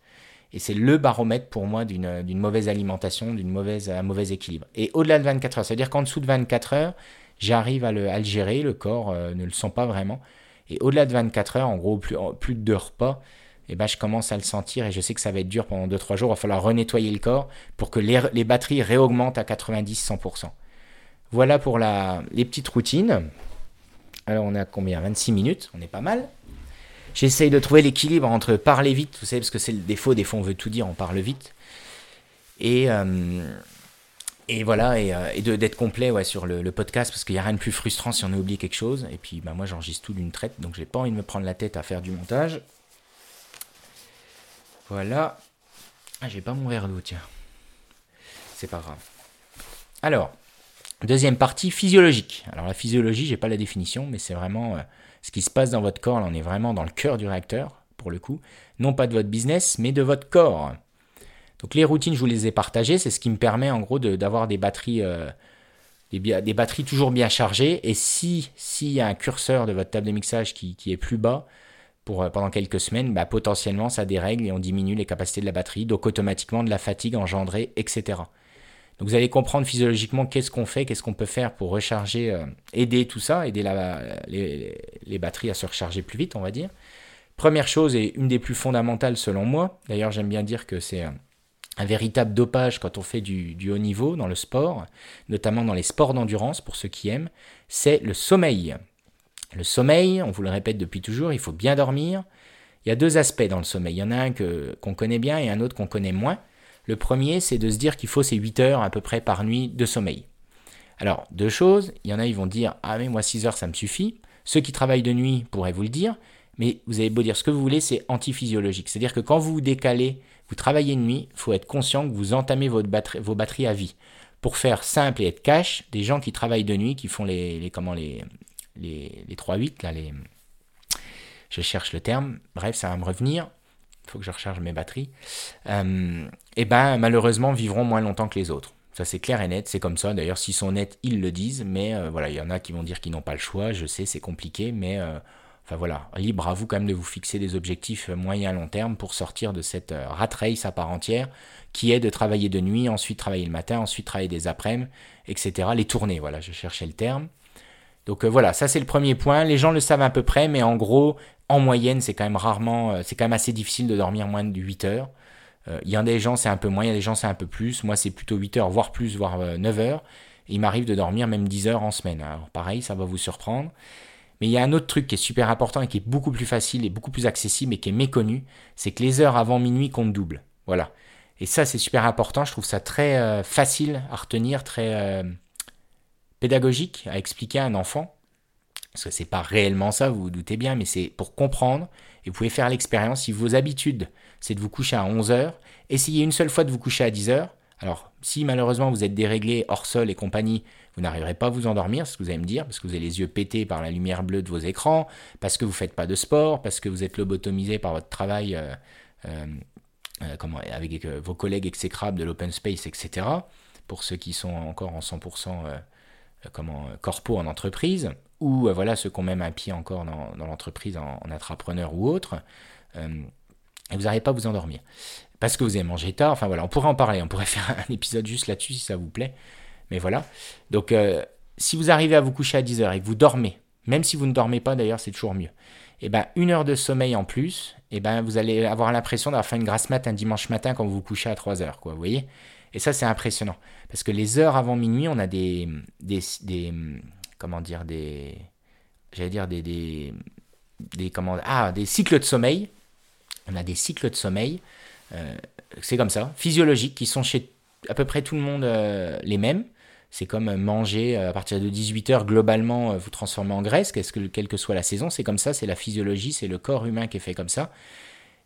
Et c'est le baromètre pour moi d'une mauvaise alimentation, d'une mauvaise, mauvais équilibre. Et au-delà de 24 heures, c'est-à-dire qu'en dessous de 24 heures, j'arrive à le, gérer, le corps euh, ne le sent pas vraiment. Et au-delà de 24 heures, en gros, plus, plus de deux repas, eh ben, je commence à le sentir et je sais que ça va être dur pendant 2-3 jours. Il va falloir renettoyer le corps pour que les, les batteries réaugmentent à 90-100%. Voilà pour la, les petites routines. Alors on a combien? 26 minutes, on est pas mal. J'essaye de trouver l'équilibre entre parler vite, vous savez, parce que c'est le défaut, des fois on veut tout dire, on parle vite. Et, euh, et voilà, et, euh, d'être complet ouais, sur le, podcast, parce qu'il n'y a rien de plus frustrant si on a oublié quelque chose. Et puis bah, moi j'enregistre tout d'une traite, donc j'ai pas envie de me prendre la tête à faire du montage. Voilà. Ah, j'ai pas mon verre d'eau, tiens. C'est pas grave. Alors, deuxième partie, physiologique. Alors la physiologie, j'ai pas la définition, mais c'est vraiment... Euh, ce qui se passe dans votre corps, là, on est vraiment dans le cœur du réacteur, pour le coup. Non pas de votre business, mais de votre corps. Donc les routines, je vous les ai partagées. C'est ce qui me permet en gros d'avoir des batteries, euh, des, batteries toujours bien chargées. Et si s'il y a un curseur de votre table de mixage qui, est plus bas pour, euh, pendant quelques semaines, bah, potentiellement ça dérègle et on diminue les capacités de la batterie. Donc automatiquement de la fatigue engendrée, etc. Donc vous allez comprendre physiologiquement qu'est-ce qu'on fait, qu'est-ce qu'on peut faire pour recharger, euh, aider tout ça, aider les, batteries à se recharger plus vite, on va dire. Première chose et une des plus fondamentales selon moi, d'ailleurs j'aime bien dire que c'est un, véritable dopage quand on fait du, haut niveau dans le sport, notamment dans les sports d'endurance pour ceux qui aiment, c'est le sommeil. Le sommeil, on vous le répète depuis toujours, il faut bien dormir. Il y a deux aspects dans le sommeil. Il y en a un qu'on connaît bien et un autre qu'on connaît moins. Le premier, c'est de se dire qu'il faut ces 8 heures à peu près par nuit de sommeil. Alors, deux choses, il y en a, ils vont dire Ah, mais moi 6 heures, ça me suffit. Ceux qui travaillent de nuit pourraient vous le dire, mais vous avez beau dire ce que vous voulez, c'est antiphysiologique. C'est-à-dire que quand vous vous décalez, vous travaillez de nuit, il faut être conscient que vous entamez votre vos batteries à vie. Pour faire simple et être cash, des gens qui travaillent de nuit, qui font les, les les, les, les 3-8, là. Je cherche le terme, bref, ça va me revenir il faut que je recharge mes batteries, euh, et eh ben malheureusement vivront moins longtemps que les autres. Ça c'est clair et net, c'est comme ça. D'ailleurs, s'ils sont nets, ils le disent, mais euh, voilà, il y en a qui vont dire qu'ils n'ont pas le choix. Je sais, c'est compliqué, mais euh, Enfin voilà, libre à vous quand même de vous fixer des objectifs moyen à long terme pour sortir de cette rat race à part entière qui est de travailler de nuit, ensuite travailler le matin, ensuite travailler des après-midi, etc. Les tournées, voilà, je cherchais le terme. Donc voilà, ça c'est le premier point. Les gens le savent à peu près, mais en gros, en moyenne, c'est quand même rarement, c'est quand même assez difficile de dormir moins de 8 heures. Il y a des gens, c'est un peu moins, il y a des gens, c'est un peu plus. Moi, c'est plutôt 8 heures, voire plus, voire 9 heures. il m'arrive de dormir même 10 heures en semaine. Alors pareil, ça va vous surprendre. Mais il y a un autre truc qui est super important et qui est beaucoup plus facile et beaucoup plus accessible et qui est méconnu, c'est que les heures avant minuit comptent double. Voilà. Et ça, c'est super important. Je trouve ça très euh, facile à retenir, très euh, pédagogique à expliquer à un enfant. Parce que c'est pas réellement ça, vous vous doutez bien, mais c'est pour comprendre. Et vous pouvez faire l'expérience. Si vos habitudes, c'est de vous coucher à 11 heures, essayez une seule fois de vous coucher à 10 heures. Alors, si malheureusement vous êtes déréglé, hors sol et compagnie, vous n'arriverez pas à vous endormir, ce que vous allez me dire, parce que vous avez les yeux pétés par la lumière bleue de vos écrans, parce que vous ne faites pas de sport, parce que vous êtes lobotomisé par votre travail euh, euh, euh, avec vos collègues exécrables de l'open space, etc. Pour ceux qui sont encore en 100% comment, corpo en entreprise, ou voilà ceux qui ont même un pied encore dans, l'entreprise en, en, intrapreneur ou autre, et vous n'arrivez pas à vous endormir. Parce que vous avez mangé tard, enfin voilà, on pourrait en parler, on pourrait faire un épisode juste là-dessus si ça vous plaît. Mais voilà. Donc, euh, si vous arrivez à vous coucher à 10 heures et que vous dormez, même si vous ne dormez pas d'ailleurs, c'est toujours mieux. Et eh ben une heure de sommeil en plus, et eh ben vous allez avoir l'impression d'avoir fait une grasse mat un dimanche matin quand vous vous couchez à 3 heures, quoi, vous voyez? Et ça, c'est impressionnant. Parce que les heures avant minuit, on a des comment dire Des. J'allais dire des. des, des comment, ah, des cycles de sommeil. On a des cycles de sommeil. Euh, c'est comme ça, physiologiques, qui sont chez à peu près tout le monde euh, les mêmes. C'est comme manger euh, à partir de 18h, globalement, vous transformez en graisse, que, quelle que soit la saison, c'est comme ça, c'est la physiologie, c'est le corps humain qui est fait comme ça,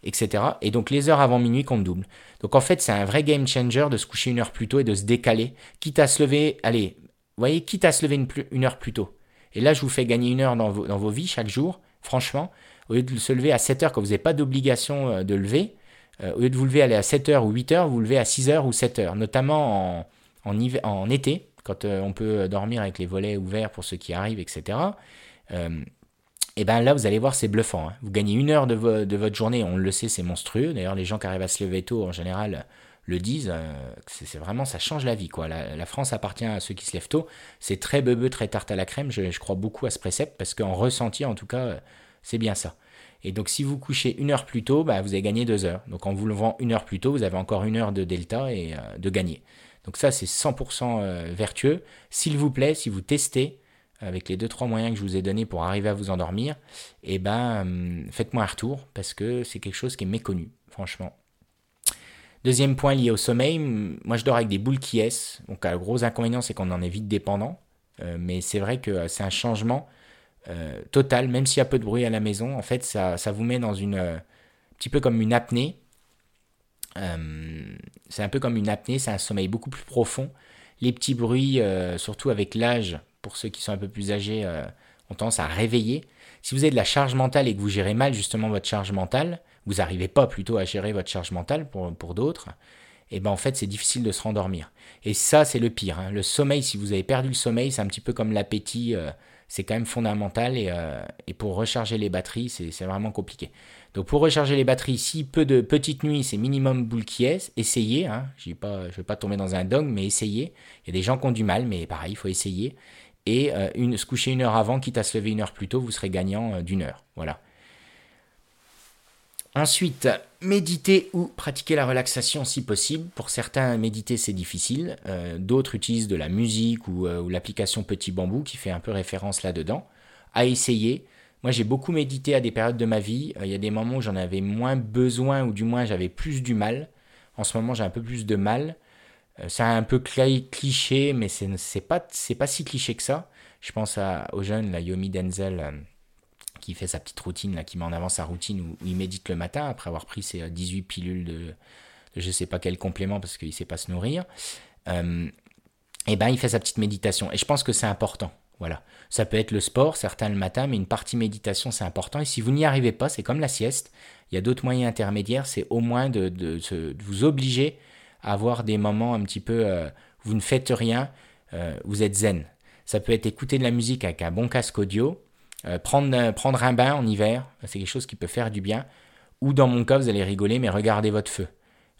etc. Et donc les heures avant minuit comptent double. Donc en fait, c'est un vrai game changer de se coucher une heure plus tôt et de se décaler, quitte à se lever, allez, vous voyez, quitte à se lever une, heure plus tôt. Et là, je vous fais gagner une heure dans vos, vies chaque jour, franchement, au lieu de se lever à 7 heures quand vous n'avez pas d'obligation de lever, au lieu de vous lever à 7 heures ou 8 heures, vous levez à 6 heures ou 7 heures, notamment en, été, quand euh, on peut dormir avec les volets ouverts pour ceux qui arrivent, etc. Euh, et ben là, vous allez voir, c'est bluffant. Hein. Vous gagnez une heure de, votre journée, on le sait, c'est monstrueux. D'ailleurs, les gens qui arrivent à se lever tôt, en général, le disent. Euh, c'est vraiment, ça change la vie. quoi. La, France appartient à ceux qui se lèvent tôt. C'est très bebeux, très tarte à la crème. Je, crois beaucoup à ce précepte parce qu'en ressenti, en tout cas, c'est bien ça. Et donc, si vous couchez une heure plus tôt, bah, vous avez gagné deux heures. Donc, en vous levant une heure plus tôt, vous avez encore une heure de delta et de gagner. Donc ça, c'est 100% euh, vertueux. S'il vous plaît, si vous testez avec les 2-3 moyens que je vous ai donnés pour arriver à vous endormir, eh ben, hum, faites-moi un retour parce que c'est quelque chose qui est méconnu, franchement. Deuxième point lié au sommeil, moi je dors avec des boules qui est. Donc le gros inconvénient, c'est qu'on en est vite dépendant. Euh, mais c'est vrai que c'est un changement euh, total, même s'il y a peu de bruit à la maison. En fait, ça, vous met dans une... un petit peu comme une apnée. Euh, c'est un peu comme une apnée, c'est un sommeil beaucoup plus profond. Les petits bruits, euh, surtout avec l'âge, pour ceux qui sont un peu plus âgés, euh, ont tendance à réveiller. Si vous avez de la charge mentale et que vous gérez mal justement votre charge mentale, vous n'arrivez pas plutôt à gérer votre charge mentale pour, d'autres, et eh ben en fait c'est difficile de se rendormir. Et ça c'est le pire. Hein. Le sommeil, si vous avez perdu le sommeil, c'est un petit peu comme l'appétit, c'est quand même fondamental et, et, pour recharger les batteries, c'est vraiment compliqué. Donc pour recharger les batteries, si peu de petites nuits, c'est minimum boule qui est, essayez. Hein, je ne vais pas tomber dans un dogme, mais essayez. Il y a des gens qui ont du mal, mais pareil, il faut essayer. Et euh, se coucher une heure avant, quitte à se lever une heure plus tôt, vous serez gagnant euh, d'une heure. Voilà. Ensuite, méditer ou pratiquer la relaxation si possible. Pour certains, méditer c'est difficile. Euh, d'autres utilisent de la musique ou, ou l'application Petit Bambou qui fait un peu référence là-dedans. À essayer. Moi, j'ai beaucoup médité à des périodes de ma vie. Euh, il y a des moments où j'en avais moins besoin, ou du moins j'avais plus du mal. En ce moment, j'ai un peu plus de mal. Euh, c'est un peu cliché, mais c'est pas, pas si cliché que ça. Je pense à, au la Yomi Denzel, euh, qui fait sa petite routine, là, qui met en avant sa routine où, il médite le matin après avoir pris ses 18 pilules de, de je sais pas quel complément parce qu'il sait pas se nourrir. et ben, il fait sa petite méditation. Et je pense que c'est important. Voilà. Ça peut être le sport, certains le matin, mais une partie méditation, c'est important. Et si vous n'y arrivez pas, c'est comme la sieste. Il y a d'autres moyens intermédiaires. C'est au moins de, vous obliger à avoir des moments un petit peu, euh, vous ne faites rien, euh, vous êtes zen. Ça peut être écouter de la musique avec un bon casque audio, prendre, prendre un bain en hiver, c'est quelque chose qui peut faire du bien. Ou dans mon cas, vous allez rigoler, mais regardez votre feu.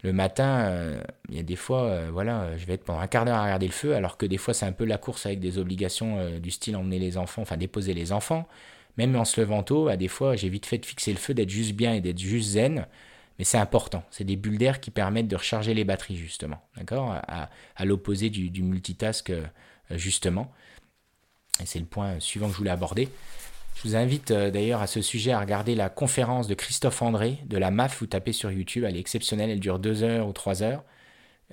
Le matin, il y a des fois, voilà, je vais être pendant un quart d'heure à regarder le feu, alors que des fois c'est un peu la course avec des obligations du style emmener les enfants, enfin déposer les enfants. Même en se levant tôt, à des fois, j'ai vite fait de fixer le feu, d'être juste bien et d'être juste zen. Mais c'est important. C'est des bulles d'air qui permettent de recharger les batteries, justement. D'accord? À, l'opposé du, multitask, euh, justement. Et c'est le point suivant que je voulais aborder. Je vous invite euh, d'ailleurs à ce sujet à regarder la conférence de Christophe André de la MAF. Vous tapez sur YouTube, elle est exceptionnelle, elle dure deux heures ou trois heures.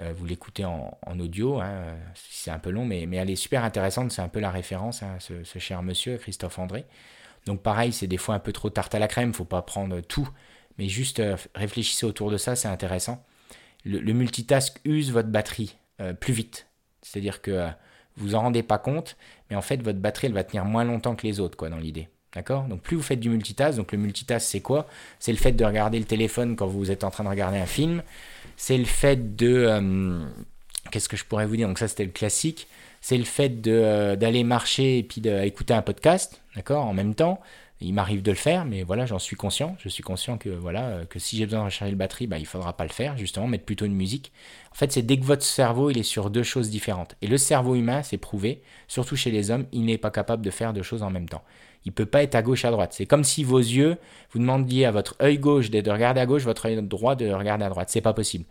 Euh, vous l'écoutez en, audio, hein, c'est un peu long, mais, elle est super intéressante. C'est un peu la référence, hein, ce, cher monsieur, Christophe André. Donc pareil, c'est des fois un peu trop tarte à la crème, faut pas prendre tout, mais juste euh, réfléchissez autour de ça, c'est intéressant. Le, multitask use votre batterie euh, plus vite. C'est-à-dire que euh, vous en rendez pas compte, mais en fait votre batterie elle va tenir moins longtemps que les autres quoi dans l'idée. D'accord? Donc plus vous faites du multitask, donc le multitask c'est quoi? C'est le fait de regarder le téléphone quand vous êtes en train de regarder un film. C'est le fait de qu'est-ce que je pourrais vous dire? Donc ça c'était le classique c'est le fait euh, d'aller marcher et puis d'écouter un podcast, d'accord, en même temps. Il m'arrive de le faire, mais voilà, j'en suis conscient. Je suis conscient que voilà, euh, que si j'ai besoin de recharger le batterie, bah, il faudra pas le faire, justement, mettre plutôt une musique. En fait, c'est dès que votre cerveau il est sur deux choses différentes. Et le cerveau humain, c'est prouvé, surtout chez les hommes, il n'est pas capable de faire deux choses en même temps. Il peut pas être à gauche à droite. C'est comme si vos yeux, vous demandiez à votre œil gauche de regarder à gauche, votre œil droit de regarder à droite. C'est pas possible.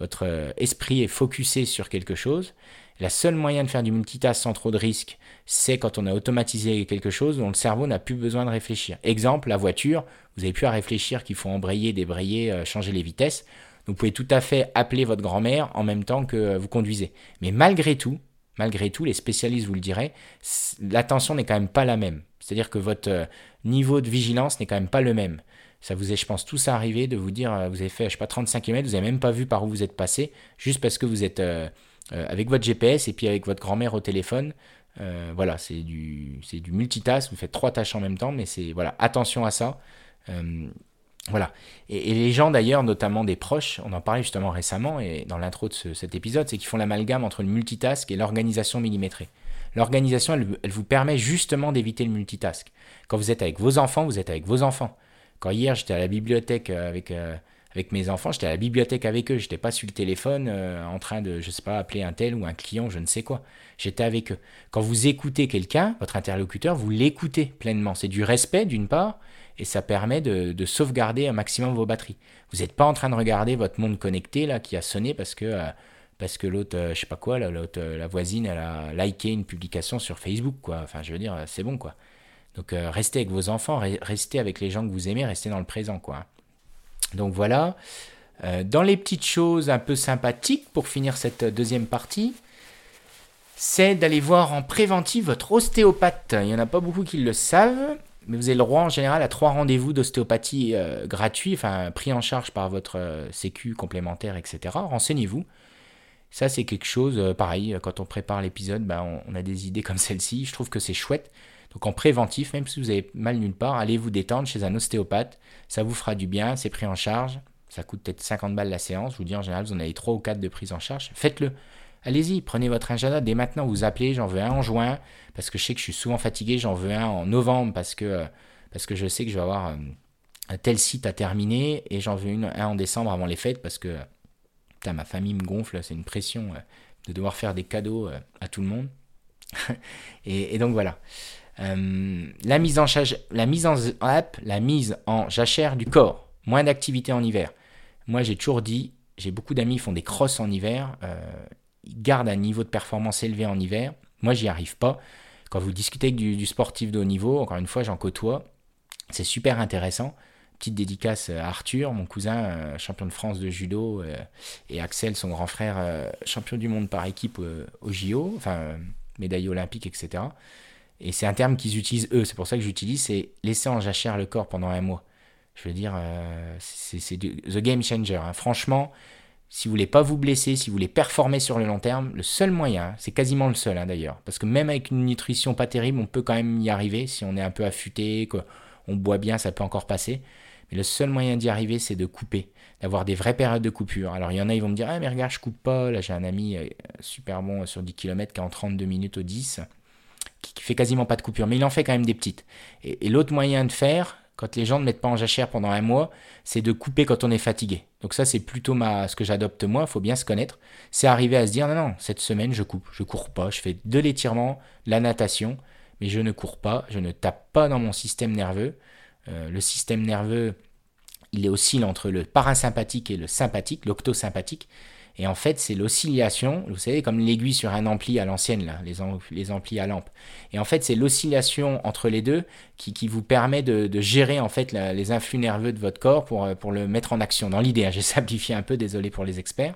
Votre euh, esprit est focusé sur quelque chose la seule moyen de faire du multitask sans trop de risques, c'est quand on a automatisé quelque chose dont le cerveau n'a plus besoin de réfléchir. Exemple, la voiture, vous n'avez plus à réfléchir qu'il faut embrayer, débrayer, euh, changer les vitesses. vous pouvez tout à fait appeler votre grand-mère en même temps que euh, vous conduisez. Mais malgré tout, malgré tout, les spécialistes vous le diraient, l'attention n'est quand même pas la même. C'est-à-dire que votre euh, niveau de vigilance n'est quand même pas le même. Ça vous est, je pense, tous arrivé de vous dire, vous avez fait, je sais pas, 35 km, vous n'avez même pas vu par où vous êtes passé, juste parce que vous êtes euh, avec votre GPS et puis avec votre grand-mère au téléphone. Euh, voilà, c'est du, c'est multitask, vous faites trois tâches en même temps, mais c'est voilà, attention à ça. Euh, voilà. Et, les gens d'ailleurs, notamment des proches, on en parlait justement récemment et dans l'intro de cet épisode, c'est qu'ils font l'amalgame entre le multitask et l'organisation millimétrée. L'organisation, elle, vous permet justement d'éviter le multitask. Quand vous êtes avec vos enfants, vous êtes avec vos enfants. Quand hier j'étais à la bibliothèque avec avec mes enfants, j'étais à la bibliothèque avec eux, j'étais pas sur le téléphone euh, en train de, je sais pas, appeler un tel ou un client, je ne sais quoi. J'étais avec eux. Quand vous écoutez quelqu'un, votre interlocuteur, vous l'écoutez pleinement. C'est du respect d'une part, et ça permet de, sauvegarder un maximum vos batteries. Vous n'êtes pas en train de regarder votre monde connecté là qui a sonné parce que euh, parce que l'autre, euh, je sais pas quoi, l'autre, la voisine, elle a liké une publication sur Facebook, quoi. Enfin, je veux dire, c'est bon, quoi. Donc, restez avec vos enfants, restez avec les gens que vous aimez, restez dans le présent, quoi. Donc voilà. Euh, dans les petites choses un peu sympathiques pour finir cette deuxième partie, c'est d'aller voir en préventif votre ostéopathe. Il n'y en a pas beaucoup qui le savent, mais vous avez le droit en général à trois rendez-vous d'ostéopathie euh, gratuits, enfin pris en charge par votre euh, sécu complémentaire, etc. Renseignez-vous. Ça, c'est quelque chose, pareil, quand on prépare l'épisode, ben, on, a des idées comme celle-ci. Je trouve que c'est chouette. Donc en préventif, même si vous avez mal nulle part, allez vous détendre chez un ostéopathe. Ça vous fera du bien, c'est pris en charge. Ça coûte peut-être 50 balles la séance. Je vous dis en général, vous en avez 3 ou 4 de prise en charge. Faites-le. Allez-y, prenez votre agenda dès maintenant. Vous appelez, j'en veux un en juin, parce que je sais que je suis souvent fatigué. J'en veux un en novembre, parce que, que je sais que je vais avoir euh, un tel site à terminer. Et j'en veux un en décembre avant les fêtes, parce que putain, ma famille me gonfle. C'est une pression euh, de devoir faire des cadeaux euh, à tout le monde. et, donc voilà. Euh, la, mise en la, mise en, la mise en jachère du corps, moins d'activité en hiver. Moi, j'ai toujours dit, j'ai beaucoup d'amis qui font des crosses en hiver, ils gardent un niveau de performance élevé en hiver. Moi, j'y arrive pas. Quand vous discutez avec du, sportif de haut niveau, encore une fois, j'en côtoie, c'est super intéressant. Petite dédicace à Arthur, mon cousin, euh, champion de France de judo, et Axel, son grand frère, champion du monde par équipe au JO, enfin médaille olympique, etc. Et c'est un terme qu'ils utilisent eux, c'est pour ça que j'utilise, c'est laisser en jachère le corps pendant un mois. Je veux dire, euh, c'est the game changer. Hein. Franchement, si vous voulez pas vous blesser, si vous voulez performer sur le long terme, le seul moyen, c'est quasiment le seul hein, d'ailleurs, parce que même avec une nutrition pas terrible, on peut quand même y arriver si on est un peu affûté, qu'on boit bien, ça peut encore passer. Mais le seul moyen d'y arriver, c'est de couper, d'avoir des vraies périodes de coupure. Alors il y en a, ils vont me dire, ah mais regarde, je coupe pas. Là j'ai un ami euh, super bon sur 10 km qui est en 32 minutes au 10. qui, fait quasiment pas de coupure, mais il en fait quand même des petites. Et, l'autre moyen de faire, quand les gens ne mettent pas en jachère pendant un mois, c'est de couper quand on est fatigué. Donc ça, c'est plutôt ma, ce que j'adopte moi, il faut bien se connaître. C'est arriver à se dire, non, non, cette semaine, je coupe, je cours pas, je fais de l'étirement, la natation, mais je ne cours pas, je ne tape pas dans mon système nerveux. Euh, le système nerveux, il oscille entre le parasympathique et le sympathique, l'octosympathique. Et en fait, c'est l'oscillation, vous savez, comme l'aiguille sur un ampli à l'ancienne, là, les, amplis à lampe. Et en fait, c'est l'oscillation entre les deux qui, vous permet de, gérer en fait les influx nerveux de votre corps pour, euh, le mettre en action. Dans l'idée, hein, j'ai simplifié un peu, désolé pour les experts.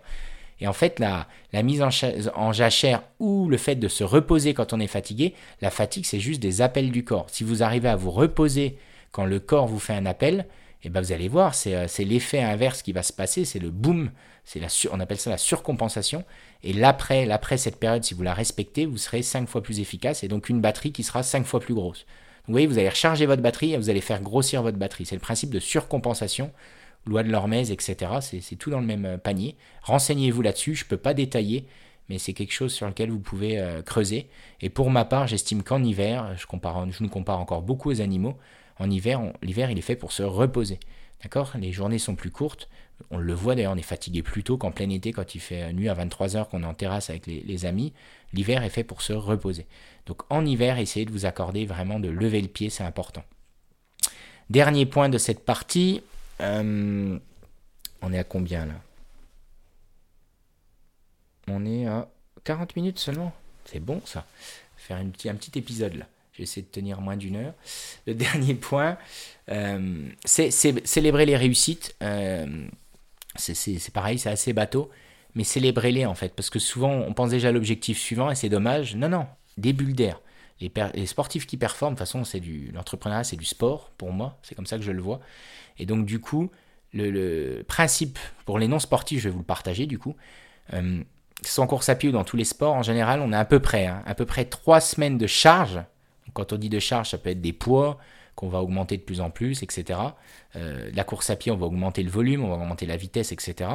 Et en fait, la, mise en, jachère ou le fait de se reposer quand on est fatigué, la fatigue, c'est juste des appels du corps. Si vous arrivez à vous reposer quand le corps vous fait un appel, et eh ben vous allez voir, euh, c'est l'effet inverse qui va se passer, c'est le boom, la on appelle ça la surcompensation. Et l'après, l'après cette période, si vous la respectez, vous serez 5 fois plus efficace et donc une batterie qui sera 5 fois plus grosse. Donc, vous voyez, vous allez recharger votre batterie et vous allez faire grossir votre batterie. C'est le principe de surcompensation, loi de l'hormèse, etc. C'est tout dans le même euh, panier. Renseignez-vous là-dessus, je ne peux pas détailler, mais c'est quelque chose sur lequel vous pouvez euh, creuser. Et pour ma part, j'estime qu'en hiver, je, compare, je nous compare encore beaucoup aux animaux, en hiver, l'hiver, il est fait pour se reposer. D'accord? Les journées sont plus courtes. On le voit d'ailleurs, on est fatigué plus tôt qu'en plein été quand il fait nuit à 23h, qu'on est en terrasse avec les, amis. L'hiver est fait pour se reposer. Donc en hiver, essayez de vous accorder vraiment de lever le pied, c'est important. Dernier point de cette partie. Euh, on est à combien là? On est à 40 minutes seulement? C'est bon ça. Faire un petit épisode là. J'essaie de tenir moins d'une heure. Le dernier point, euh, c'est célébrer les réussites. Euh, c'est pareil, c'est assez bateau, mais célébrez-les en fait, parce que souvent on pense déjà à l'objectif suivant et c'est dommage. Non, non, des bulles d'air. Les, sportifs qui performent, de toute façon, c'est du l'entrepreneuriat, c'est du sport pour moi, c'est comme ça que je le vois. Et donc du coup, le, principe pour les non sportifs, je vais vous le partager du coup. Euh, en course à pied ou dans tous les sports, en général, on a à peu près, hein, à peu près trois semaines de charge quand on dit de charge, ça peut être des poids qu'on va augmenter de plus en plus, etc. Euh, la course à pied, on va augmenter le volume, on va augmenter la vitesse, etc.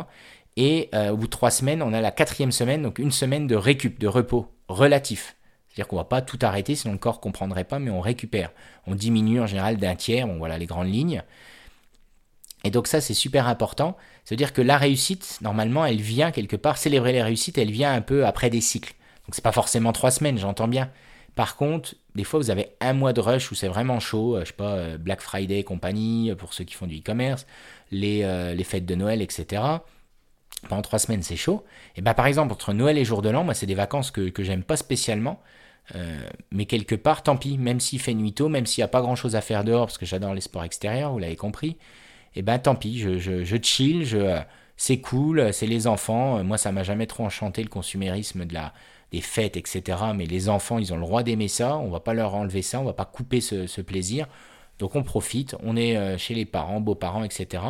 Et euh, au bout de trois semaines, on a la quatrième semaine, donc une semaine de récup, de repos relatif. C'est-à-dire qu'on ne va pas tout arrêter, sinon le corps ne comprendrait pas, mais on récupère. On diminue en général d'un tiers, bon voilà les grandes lignes. Et donc ça, c'est super important. C'est-à-dire que la réussite, normalement, elle vient quelque part, célébrer les réussites, elle vient un peu après des cycles. Donc c'est pas forcément trois semaines, j'entends bien. Par contre, des fois, vous avez un mois de rush où c'est vraiment chaud, euh, je sais pas, euh, Black Friday et compagnie, euh, pour ceux qui font du e-commerce, les, fêtes de Noël, etc. Pendant trois semaines, c'est chaud. Et ben, par exemple, entre Noël et Jour de l'An, moi, c'est des vacances que, j'aime pas spécialement. mais quelque part, tant pis, même s'il fait nuit tôt, même s'il n'y a pas grand chose à faire dehors, parce que j'adore les sports extérieurs, vous l'avez compris, et ben tant pis, je, je, chill, c'est cool, c'est les enfants. Moi, ça m'a jamais trop enchanté le consumérisme de la, des fêtes, etc. Mais les enfants, ils ont le droit d'aimer ça. On va pas leur enlever ça. On va pas couper ce, plaisir. Donc on profite. On est euh, chez les parents, beaux-parents, etc.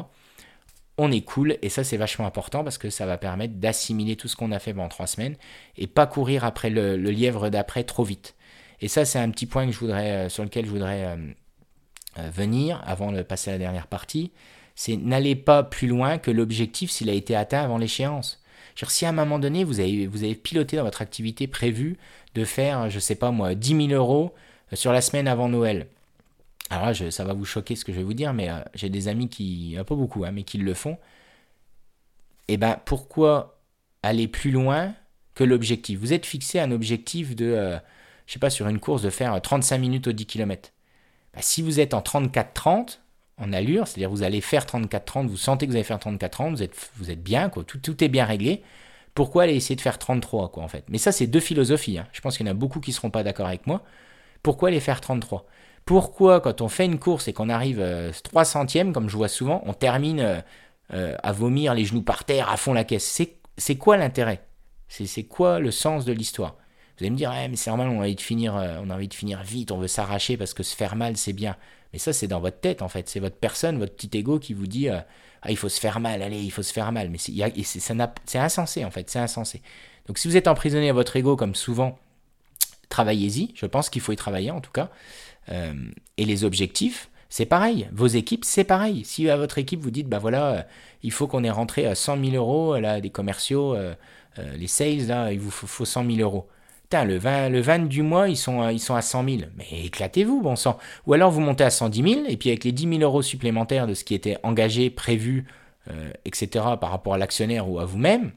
On est cool et ça c'est vachement important parce que ça va permettre d'assimiler tout ce qu'on a fait pendant trois semaines et pas courir après le, lièvre d'après trop vite. Et ça c'est un petit point que je voudrais, euh, sur lequel je voudrais euh, venir avant de passer à la dernière partie. C'est n'allez pas plus loin que l'objectif s'il a été atteint avant l'échéance si à un moment donné, vous avez, piloté dans votre activité prévue de faire, je sais pas moi, 10 000 euros euh, sur la semaine avant Noël. Alors là, ça va vous choquer ce que je vais vous dire, mais euh, j'ai des amis qui, peu beaucoup, hein, mais qui le font. Et eh ben, pourquoi aller plus loin que l'objectif? Vous êtes fixé un objectif de, euh, je sais pas, sur une course de faire 35 minutes au 10 km. Bah, si vous êtes en 34-30, en allure, c'est-à-dire vous allez faire 34-30, vous sentez que vous allez faire 34-30, vous êtes, vous êtes bien, quoi, tout, tout, est bien réglé. Pourquoi aller essayer de faire 33, quoi, en fait? Mais ça, c'est deux philosophies. Hein. Je pense qu'il y en a beaucoup qui ne seront pas d'accord avec moi. Pourquoi aller faire 33 Pourquoi, quand on fait une course et qu'on arrive euh, 3 centièmes, comme je vois souvent, on termine euh, euh, à vomir les genoux par terre, à fond la caisse? C'est quoi l'intérêt? C'est quoi le sens de l'histoire? Vous allez me dire, mais c'est normal, on a envie de finir, euh, on a envie de finir vite, on veut s'arracher parce que se faire mal, c'est bien. Mais ça, c'est dans votre tête, en fait. C'est votre personne, votre petit ego qui vous dit euh, Ah, il faut se faire mal, allez, il faut se faire mal. Mais c'est insensé, en fait. C'est insensé. Donc, si vous êtes emprisonné à votre ego, comme souvent, travaillez-y. Je pense qu'il faut y travailler, en tout cas. Euh, et les objectifs, c'est pareil. Vos équipes, c'est pareil. Si à votre équipe, vous dites Bah voilà, euh, il faut qu'on ait rentré à 100 000 euros, là, des commerciaux, les sales, là, il vous faut, faut 100 000 euros Putain, le 20, le 20 du mois, ils sont, ils sont à 100 000. Mais éclatez-vous, bon sang. Ou alors vous montez à 110 000, et puis avec les 10 000 euros supplémentaires de ce qui était engagé, prévu, etc., par rapport à l'actionnaire ou à vous-même,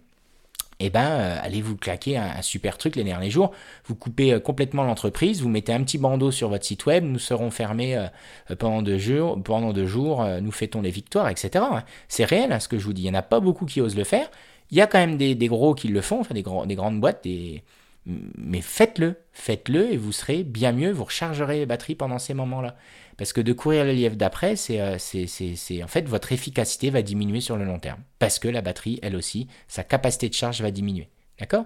eh ben, euh, allez vous claquer un, super truc les derniers jours. Vous coupez euh, complètement l'entreprise, vous mettez un petit bandeau sur votre site web, nous serons fermés euh, pendant deux jours, pendant deux jours nous fêtons les victoires, etc. Hein. C'est réel hein, ce que je vous dis. Il n'y en a pas beaucoup qui osent le faire. Il y a quand même des, gros qui le font, enfin des, des grandes boîtes, mais faites-le, faites-le et vous serez bien mieux, vous rechargerez les batteries pendant ces moments-là. Parce que de courir le lièvre d'après, euh, c'est en fait votre efficacité va diminuer sur le long terme. Parce que la batterie, elle aussi, sa capacité de charge va diminuer. D'accord?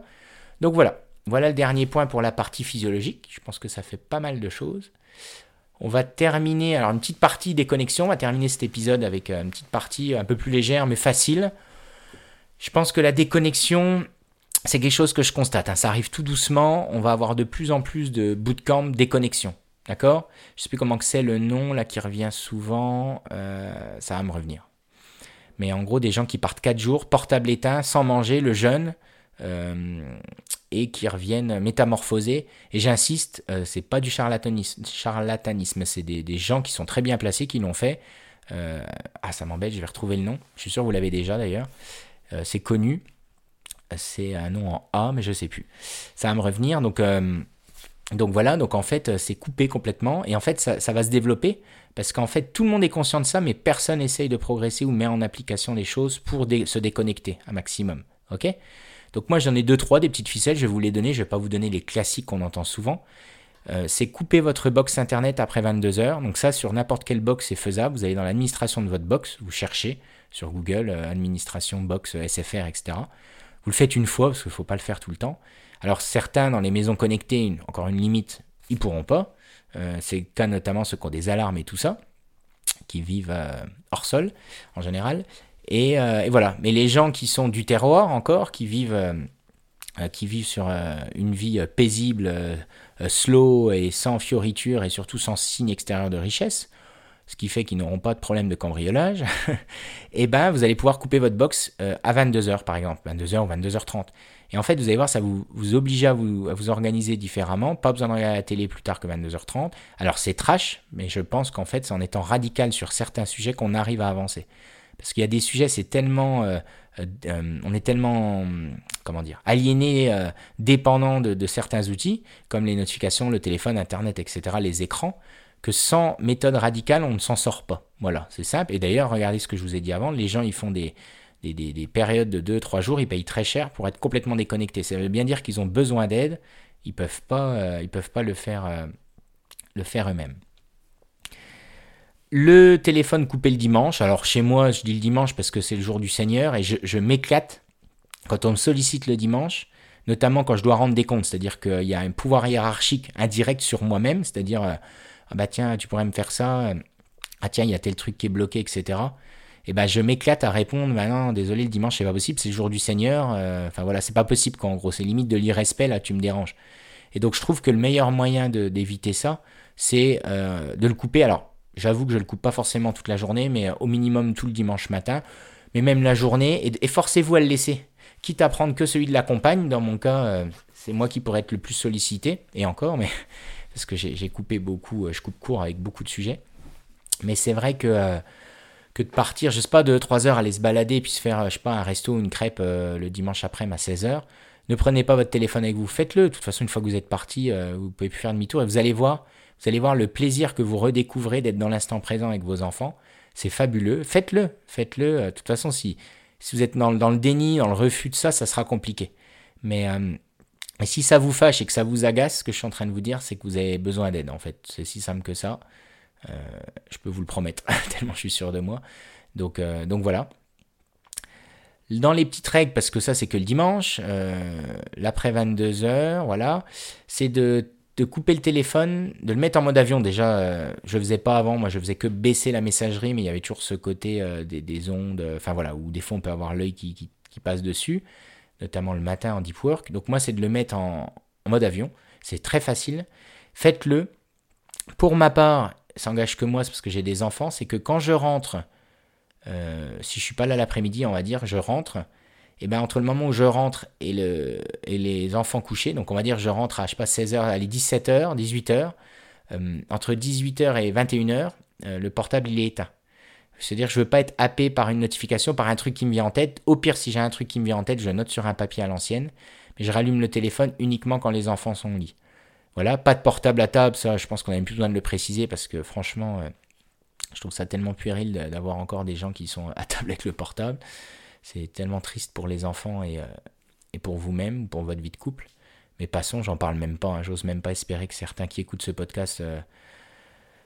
Donc voilà. Voilà le dernier point pour la partie physiologique. Je pense que ça fait pas mal de choses. On va terminer, alors une petite partie des connexions, on va terminer cet épisode avec euh, une petite partie un peu plus légère mais facile. Je pense que la déconnexion, c'est quelque chose que je constate. Hein. Ça arrive tout doucement. On va avoir de plus en plus de bootcamp déconnexion. D'accord? Je sais plus comment que c'est le nom là qui revient souvent. Euh, ça va me revenir. Mais en gros, des gens qui partent 4 jours, portable éteint, sans manger, le jeûne, euh, et qui reviennent métamorphosés. Et j'insiste, euh, c'est pas du charlatanisme, charlatanisme c'est des, gens qui sont très bien placés, qui l'ont fait. ah, ça m'embête, je vais retrouver le nom. Je suis sûr que vous l'avez déjà d'ailleurs. c'est connu. C'est un nom en A, mais je sais plus. Ça va me revenir. Donc donc voilà, donc en fait, euh, c'est coupé complètement et en fait, ça, va se développer parce qu'en fait, tout le monde est conscient de ça, mais personne essaye de progresser ou met en application les choses pour se déconnecter un maximum. Ok? Donc moi, j'en ai deux, trois des petites ficelles, je vais vous les donner, je vais pas vous donner les classiques qu'on entend souvent. Euh, c'est couper votre box internet après 22 heures. Donc ça, sur n'importe quelle box, c'est faisable. Vous allez dans l'administration de votre box, vous cherchez sur Google, euh, administration box SFR, etc. Vous le faites une fois parce qu'il ne faut pas le faire tout le temps. Alors certains dans les maisons connectées, encore une limite, ils pourront pas. Euh, c'est le cas notamment ceux qui ont des alarmes et tout ça, qui vivent euh, hors sol en général. Euh, et, voilà. Mais les gens qui sont du terroir encore, qui vivent, qui vivent sur une vie paisible, slow et sans fioritures et surtout sans signe extérieur de richesse, ce qui fait qu'ils n'auront pas de problème de cambriolage, et eh ben vous allez pouvoir couper votre box à 22h par exemple, 22h ou 22h30. Et en fait, vous allez voir, ça vous, oblige à vous, organiser différemment. Pas besoin de regarder la télé plus tard que 22h30. Alors c'est trash, mais je pense qu'en fait, c'est en étant radical sur certains sujets qu'on arrive à avancer. Parce qu'il y a des sujets, c'est tellement, euh, euh, on est tellement, comment dire, aliéné, euh, dépendant de, certains outils, comme les notifications, le téléphone, Internet, etc., les écrans, que sans méthode radicale, on ne s'en sort pas. Voilà, c'est simple. Et d'ailleurs, regardez ce que je vous ai dit avant, les gens, ils font des, des, périodes de 2-3 jours, ils payent très cher pour être complètement déconnectés. Ça veut bien dire qu'ils ont besoin d'aide, ils ne peuvent, pas, euh, peuvent pas le faire, euh, faire eux-mêmes. Le téléphone coupé le dimanche. Alors chez moi, je dis le dimanche parce que c'est le jour du Seigneur et je, m'éclate quand on me sollicite le dimanche, notamment quand je dois rendre des comptes. C'est-à-dire qu'il y a un pouvoir hiérarchique indirect sur moi-même. C'est-à-dire, euh, ah bah tiens, tu pourrais me faire ça. Ah tiens, il y a tel truc qui est bloqué, etc et ben je m'éclate à répondre, bah non, désolé, le dimanche c'est pas possible, c'est le jour du Seigneur, euh, enfin voilà, c'est pas possible quoi, en gros, c'est limite de l'irrespect, là tu me déranges. Et donc je trouve que le meilleur moyen d'éviter ça, c'est euh, de le couper. Alors j'avoue que je le coupe pas forcément toute la journée, mais au minimum tout le dimanche matin, mais même la journée, et, forcez-vous à le laisser. Quitte à prendre que celui de la compagne, dans mon cas, euh, c'est moi qui pourrais être le plus sollicité, et encore, mais parce que j'ai coupé beaucoup, je coupe court avec beaucoup de sujets. Mais c'est vrai que que de partir, je sais pas, de 3 heures, aller se balader, puis se faire, je sais pas, un resto ou une crêpe euh, le dimanche après à 16 heures. Ne prenez pas votre téléphone avec vous, faites-le. De toute façon, une fois que vous êtes parti, euh, vous pouvez plus faire demi-tour et vous allez voir, vous allez voir le plaisir que vous redécouvrez d'être dans l'instant présent avec vos enfants. C'est fabuleux. Faites-le, faites-le. Euh, de toute façon, si, vous êtes dans, dans, le déni, dans le refus de ça, ça sera compliqué. Mais, mais si ça vous fâche et que ça vous agace, ce que je suis en train de vous dire, c'est que vous avez besoin d'aide, en fait. C'est si simple que ça. Euh, je peux vous le promettre, tellement je suis sûr de moi. Donc, euh, donc voilà. Dans les petites règles, parce que ça c'est que le dimanche, euh, l'après 22h, voilà, c'est de, de, couper le téléphone, de le mettre en mode avion. Déjà, je faisais pas avant, moi je faisais que baisser la messagerie, mais il y avait toujours ce côté des, des, ondes, enfin voilà, où des fois on peut avoir l'œil qui, qui, passe dessus, notamment le matin en deep work. Donc moi c'est de le mettre en, mode avion, c'est très facile. Faites-le. Pour ma part, s'engage que moi, parce que j'ai des enfants, c'est que quand je rentre, euh, si je suis pas là l'après-midi, on va dire, je rentre, et ben entre le moment où je rentre et, le, et les enfants couchés, donc on va dire je rentre à je sais pas 16h, allez 17h, 18h, entre 18h et 21h, euh, le portable il est éteint. C'est-à-dire je veux pas être happé par une notification, par un truc qui me vient en tête. Au pire, si j'ai un truc qui me vient en tête, je note sur un papier à l'ancienne. Mais je rallume le téléphone uniquement quand les enfants sont au lit. Voilà, pas de portable à table, ça je pense qu'on a même plus besoin de le préciser parce que franchement, euh, je trouve ça tellement puéril d'avoir encore des gens qui sont à table avec le portable. C'est tellement triste pour les enfants et, euh, pour vous-même, pour votre vie de couple. Mais passons, j'en parle même pas. Hein. J'ose même pas espérer que certains qui écoutent ce podcast euh,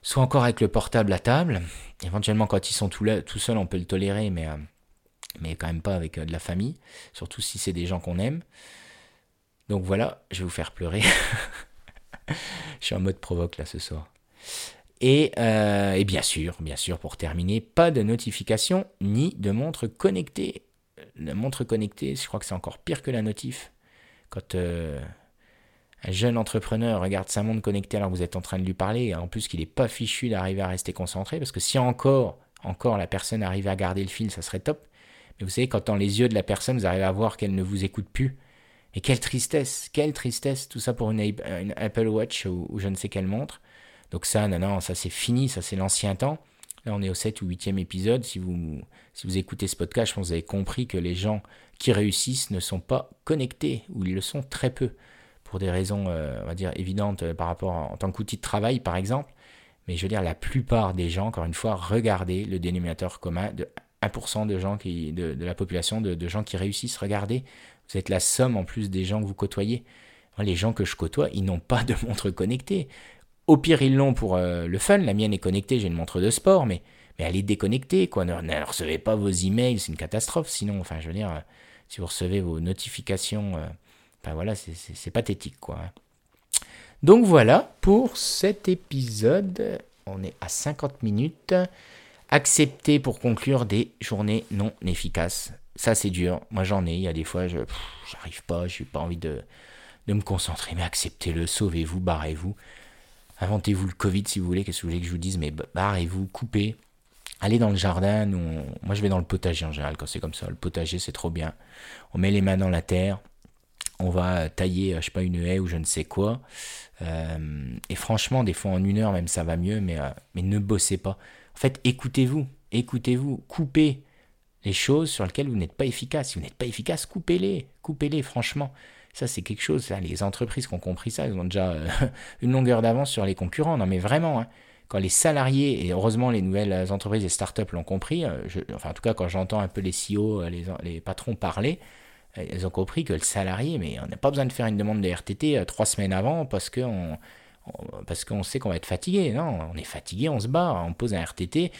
soient encore avec le portable à table. Éventuellement, quand ils sont tout, tout seuls, on peut le tolérer, mais, euh, mais quand même pas avec de la famille. Surtout si c'est des gens qu'on aime. Donc voilà, je vais vous faire pleurer. je suis en mode provoque là ce soir. Et, et, bien sûr, bien sûr, pour terminer, pas de notification ni de montre connectée la montre connectée, je crois que c'est encore pire que la notif. Quand euh, un jeune entrepreneur regarde sa montre connectée alors que vous êtes en train de lui parler, en plus qu'il n'est pas fichu d'arriver à rester concentré, parce que si encore, encore la personne arrive à garder le fil, ça serait top. Mais vous savez, quand dans les yeux de la personne, vous arrivez à voir qu'elle ne vous écoute plus, et quelle tristesse, quelle tristesse, tout ça pour une, Apple Watch ou, je ne sais quelle montre. Donc ça, non, non, ça c'est fini, ça c'est l'ancien temps. Là, on est au 7 ou 8e épisode. Si vous, si vous écoutez ce podcast, je vous avez compris que les gens qui réussissent ne sont pas connectés, ou ils le sont très peu, pour des raisons, euh, on va dire, évidentes euh, par rapport en tant qu'outil de travail, par exemple. Mais je veux dire, la plupart des gens, encore une fois, regardez le dénominateur commun de 1% de, gens qui, de, la population de, gens qui réussissent. Regardez, vous êtes la somme en plus des gens que vous côtoyez. Les gens que je côtoie, ils n'ont pas de montre connectée. Au pire, ils l'ont pour euh, le fun. La mienne est connectée, j'ai une montre de sport, mais, mais elle est déconnectée. Quoi. Ne, ne recevez pas vos emails, c'est une catastrophe. Sinon, enfin, je veux dire, si vous recevez vos notifications, ben voilà, c'est pathétique, quoi. Hein. Donc voilà pour cet épisode. On est à 50 minutes. Accepter pour conclure des journées non efficaces. Ça, c'est dur. Moi, j'en ai. Il y a des fois, je n'arrive pas, je n'ai pas envie de, de me concentrer. Mais acceptez-le, sauvez-vous, barrez-vous. Inventez-vous le Covid si vous voulez, qu'est-ce que vous voulez que je vous dise, mais barrez-vous, coupez. Allez dans le jardin, moi je vais dans le potager en général quand c'est comme ça. Le potager c'est trop bien. On met les mains dans la terre, on va tailler, je sais pas, une haie ou je ne sais quoi. Euh, et franchement, des fois en une heure même ça va mieux, mais, euh, mais ne bossez pas. En fait, écoutez-vous, écoutez-vous, coupez les choses sur lesquelles vous n'êtes pas efficace. Si vous n'êtes pas efficace, coupez-les, coupez-les, franchement. Ça, c'est quelque chose. les entreprises qui ont compris ça, elles ont déjà euh, une longueur d'avance sur les concurrents. Non, mais vraiment, hein. quand les salariés, et heureusement les nouvelles entreprises et startups l'ont compris, euh, enfin en tout cas quand j'entends un peu les CEO, euh, les, patrons parler, elles ont compris que le salarié, mais on n'a pas besoin de faire une demande de RTT trois semaines avant parce qu'on parce qu'on sait qu'on va être fatigué. Non, on est fatigué, on se bat, on pose un RTT.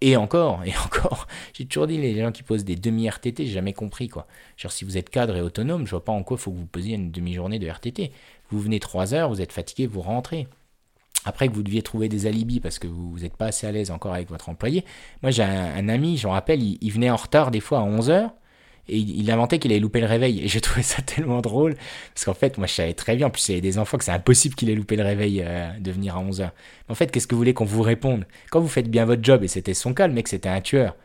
Et encore, et encore, j'ai toujours dit, les gens qui posent des demi-RTT, j'ai jamais compris quoi. Genre, si vous êtes cadre et autonome, je vois pas en quoi il faut que vous posiez une demi-journée de RTT. Vous venez 3 heures, vous êtes fatigué, vous rentrez. Après que vous deviez trouver des alibis parce que vous n'êtes pas assez à l'aise encore avec votre employé. Moi, j'ai un, ami, je me rappelle, il, il, venait en retard des fois à 11 heures et il, inventait qu'il allait louper le réveil. Et j'ai trouvé ça tellement drôle. Parce qu'en fait, moi, je savais très bien. En plus, il avait des enfants que c'est impossible qu'il ait loupé le réveil euh, de venir à 11h. En fait, qu'est-ce que vous voulez qu'on vous réponde? Quand vous faites bien votre job, et c'était son cas, le mec, c'était un tueur.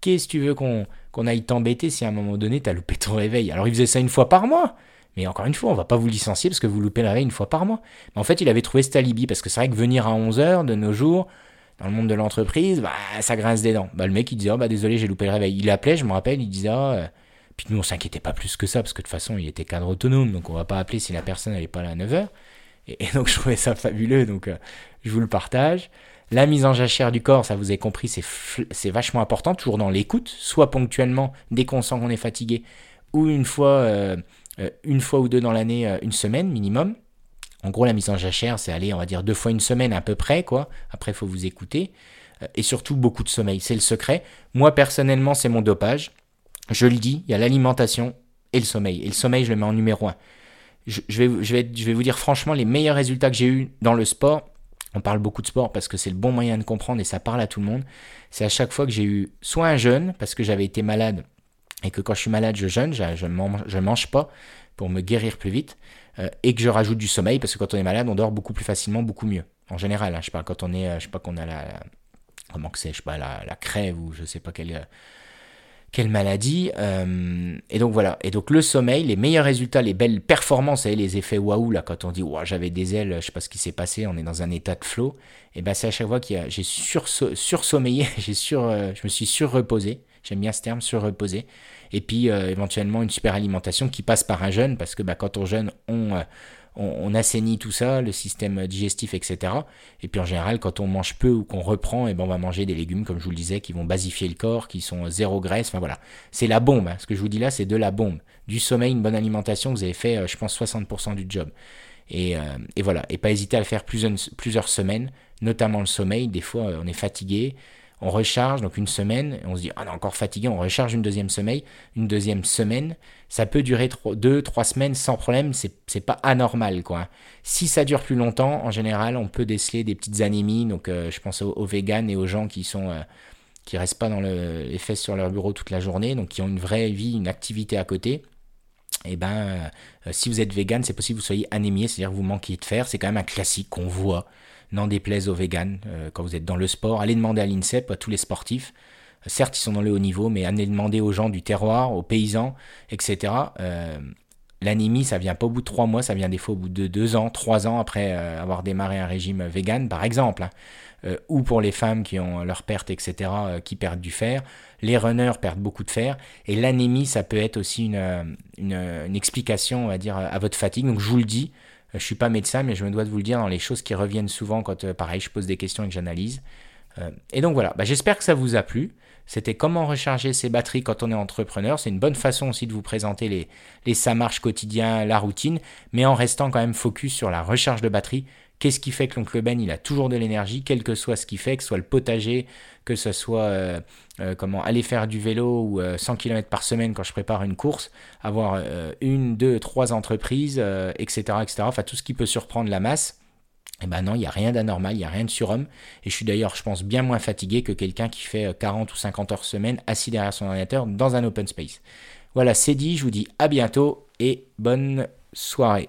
Qu'est-ce que tu veux qu'on qu'on aille t'embêter si à un moment donné, t'as loupé ton réveil? Alors, il faisait ça une fois par mois. Mais encore une fois, on va pas vous licencier parce que vous loupez le réveil une fois par mois. Mais en fait, il avait trouvé cet alibi. Parce que c'est vrai que venir à 11h de nos jours, dans le monde de l'entreprise, bah, ça grince des dents. Bah, le mec, il disait, oh, bah, désolé, j'ai loupé le réveil. Il appelait, je me rappelle, il disait, oh, puis nous, on s'inquiétait pas plus que ça, parce que de toute façon, il était cadre autonome, donc on va pas appeler si la personne n'est pas là à 9h. Et, donc, je trouvais ça fabuleux, donc euh, je vous le partage. La mise en jachère du corps, ça vous avez compris, c'est vachement important, toujours dans l'écoute, soit ponctuellement, dès qu'on sent qu'on est fatigué, ou une fois, euh, euh, une fois ou deux dans l'année, une semaine minimum. En gros, la mise en jachère, c'est aller, on va dire, deux fois une semaine à peu près, quoi. Après, il faut vous écouter. Et surtout, beaucoup de sommeil, c'est le secret. Moi, personnellement, c'est mon dopage. Je le dis, il y a l'alimentation et le sommeil. Et le sommeil, je le mets en numéro un. Je, vais, vous dire franchement, les meilleurs résultats que j'ai eus dans le sport, on parle beaucoup de sport parce que c'est le bon moyen de comprendre et ça parle à tout le monde, c'est à chaque fois que j'ai eu soit un jeûne, parce que j'avais été malade, et que quand je suis malade, je jeûne, je ne mange, pas pour me guérir plus vite, euh, et que je rajoute du sommeil, parce que quand on est malade, on dort beaucoup plus facilement, beaucoup mieux. En général, hein, je pas, quand on est, euh, je sais pas qu'on a la, comment que c'est, je sais pas, la, crève ou je sais pas quelle quelle maladie euh, Et donc voilà. Et donc le sommeil, les meilleurs résultats, les belles performances, et les effets waouh là quand on dit j'avais des ailes, je sais pas ce qui s'est passé, on est dans un état de flow. Et ben c'est à chaque fois que j'ai sur, sursommeillé, j'ai sur, euh, je me suis surreposé. J'aime bien ce terme, surreposé. Et puis euh, éventuellement une super alimentation qui passe par un jeûne parce que bah, quand on jeûne, on on, assainit tout ça, le système digestif, etc. Et puis en général, quand on mange peu ou qu'on reprend, et eh ben on va manger des légumes, comme je vous le disais, qui vont basifier le corps, qui sont zéro graisse. Enfin voilà, c'est la bombe. Hein. Ce que je vous dis là, c'est de la bombe. Du sommeil, une bonne alimentation, vous avez fait, euh, je pense, 60% du job. Et, euh, et, voilà, et pas hésiter à le faire plusieurs, semaines, notamment le sommeil. Des fois, euh, on est fatigué, on recharge, donc une semaine, on se dit, ah, on est encore fatigué, on recharge une deuxième sommeil, une deuxième semaine, ça peut durer deux, trois semaines sans problème, c'est pas anormal, quoi. Si ça dure plus longtemps, en général, on peut déceler des petites anémies, donc euh, je pense aux, véganes et aux gens qui sont... Euh, qui restent pas dans le, les fesses sur leur bureau toute la journée, donc qui ont une vraie vie, une activité à côté, et eh ben, euh, si vous êtes vegan, c'est possible que vous soyez anémié, c'est-à-dire que vous manquez de fer. C'est quand même un classique qu'on voit n'en déplaise aux véganes, euh, quand vous êtes dans le sport, allez demander à l'INSEP, à tous les sportifs. Euh, certes, ils sont dans le haut niveau, mais allez demander aux gens du terroir, aux paysans, etc. Euh, l'anémie, ça vient pas au bout de trois mois, ça vient des fois au bout de deux ans, trois ans après avoir démarré un régime vegan, par exemple. Hein. ou pour les femmes qui ont leur perte, etc., qui perdent du fer. Les runners perdent beaucoup de fer. Et l'anémie, ça peut être aussi une, une, explication, on va dire, à votre fatigue. Donc je vous le dis, euh, je suis pas médecin, mais je me dois de vous le dire dans les choses qui reviennent souvent quand, euh, pareil, je pose des questions et que j'analyse. Euh, et donc voilà, bah, j'espère que ça vous a plu. C'était comment recharger ses batteries quand on est entrepreneur. C'est une bonne façon aussi de vous présenter les, les ça marche quotidiens, la routine, mais en restant quand même focus sur la recharge de batterie Qu'est-ce qui fait que l'oncle Ben, il a toujours de l'énergie, quel que soit ce qu'il fait, que ce soit le potager, que ce soit euh, euh, comment aller faire du vélo ou 100 euh, km par semaine quand je prépare une course, avoir une, deux, trois entreprises, etc., etc. Enfin, tout ce qui peut surprendre la masse. Eh ben non, il n'y a rien d'anormal, il n'y a rien de surhomme. Et je suis d'ailleurs, je pense, bien moins fatigué que quelqu'un qui fait 40 ou 50 heures semaine assis derrière son ordinateur dans un open space. Voilà, c'est dit, je vous dis à bientôt et bonne soirée.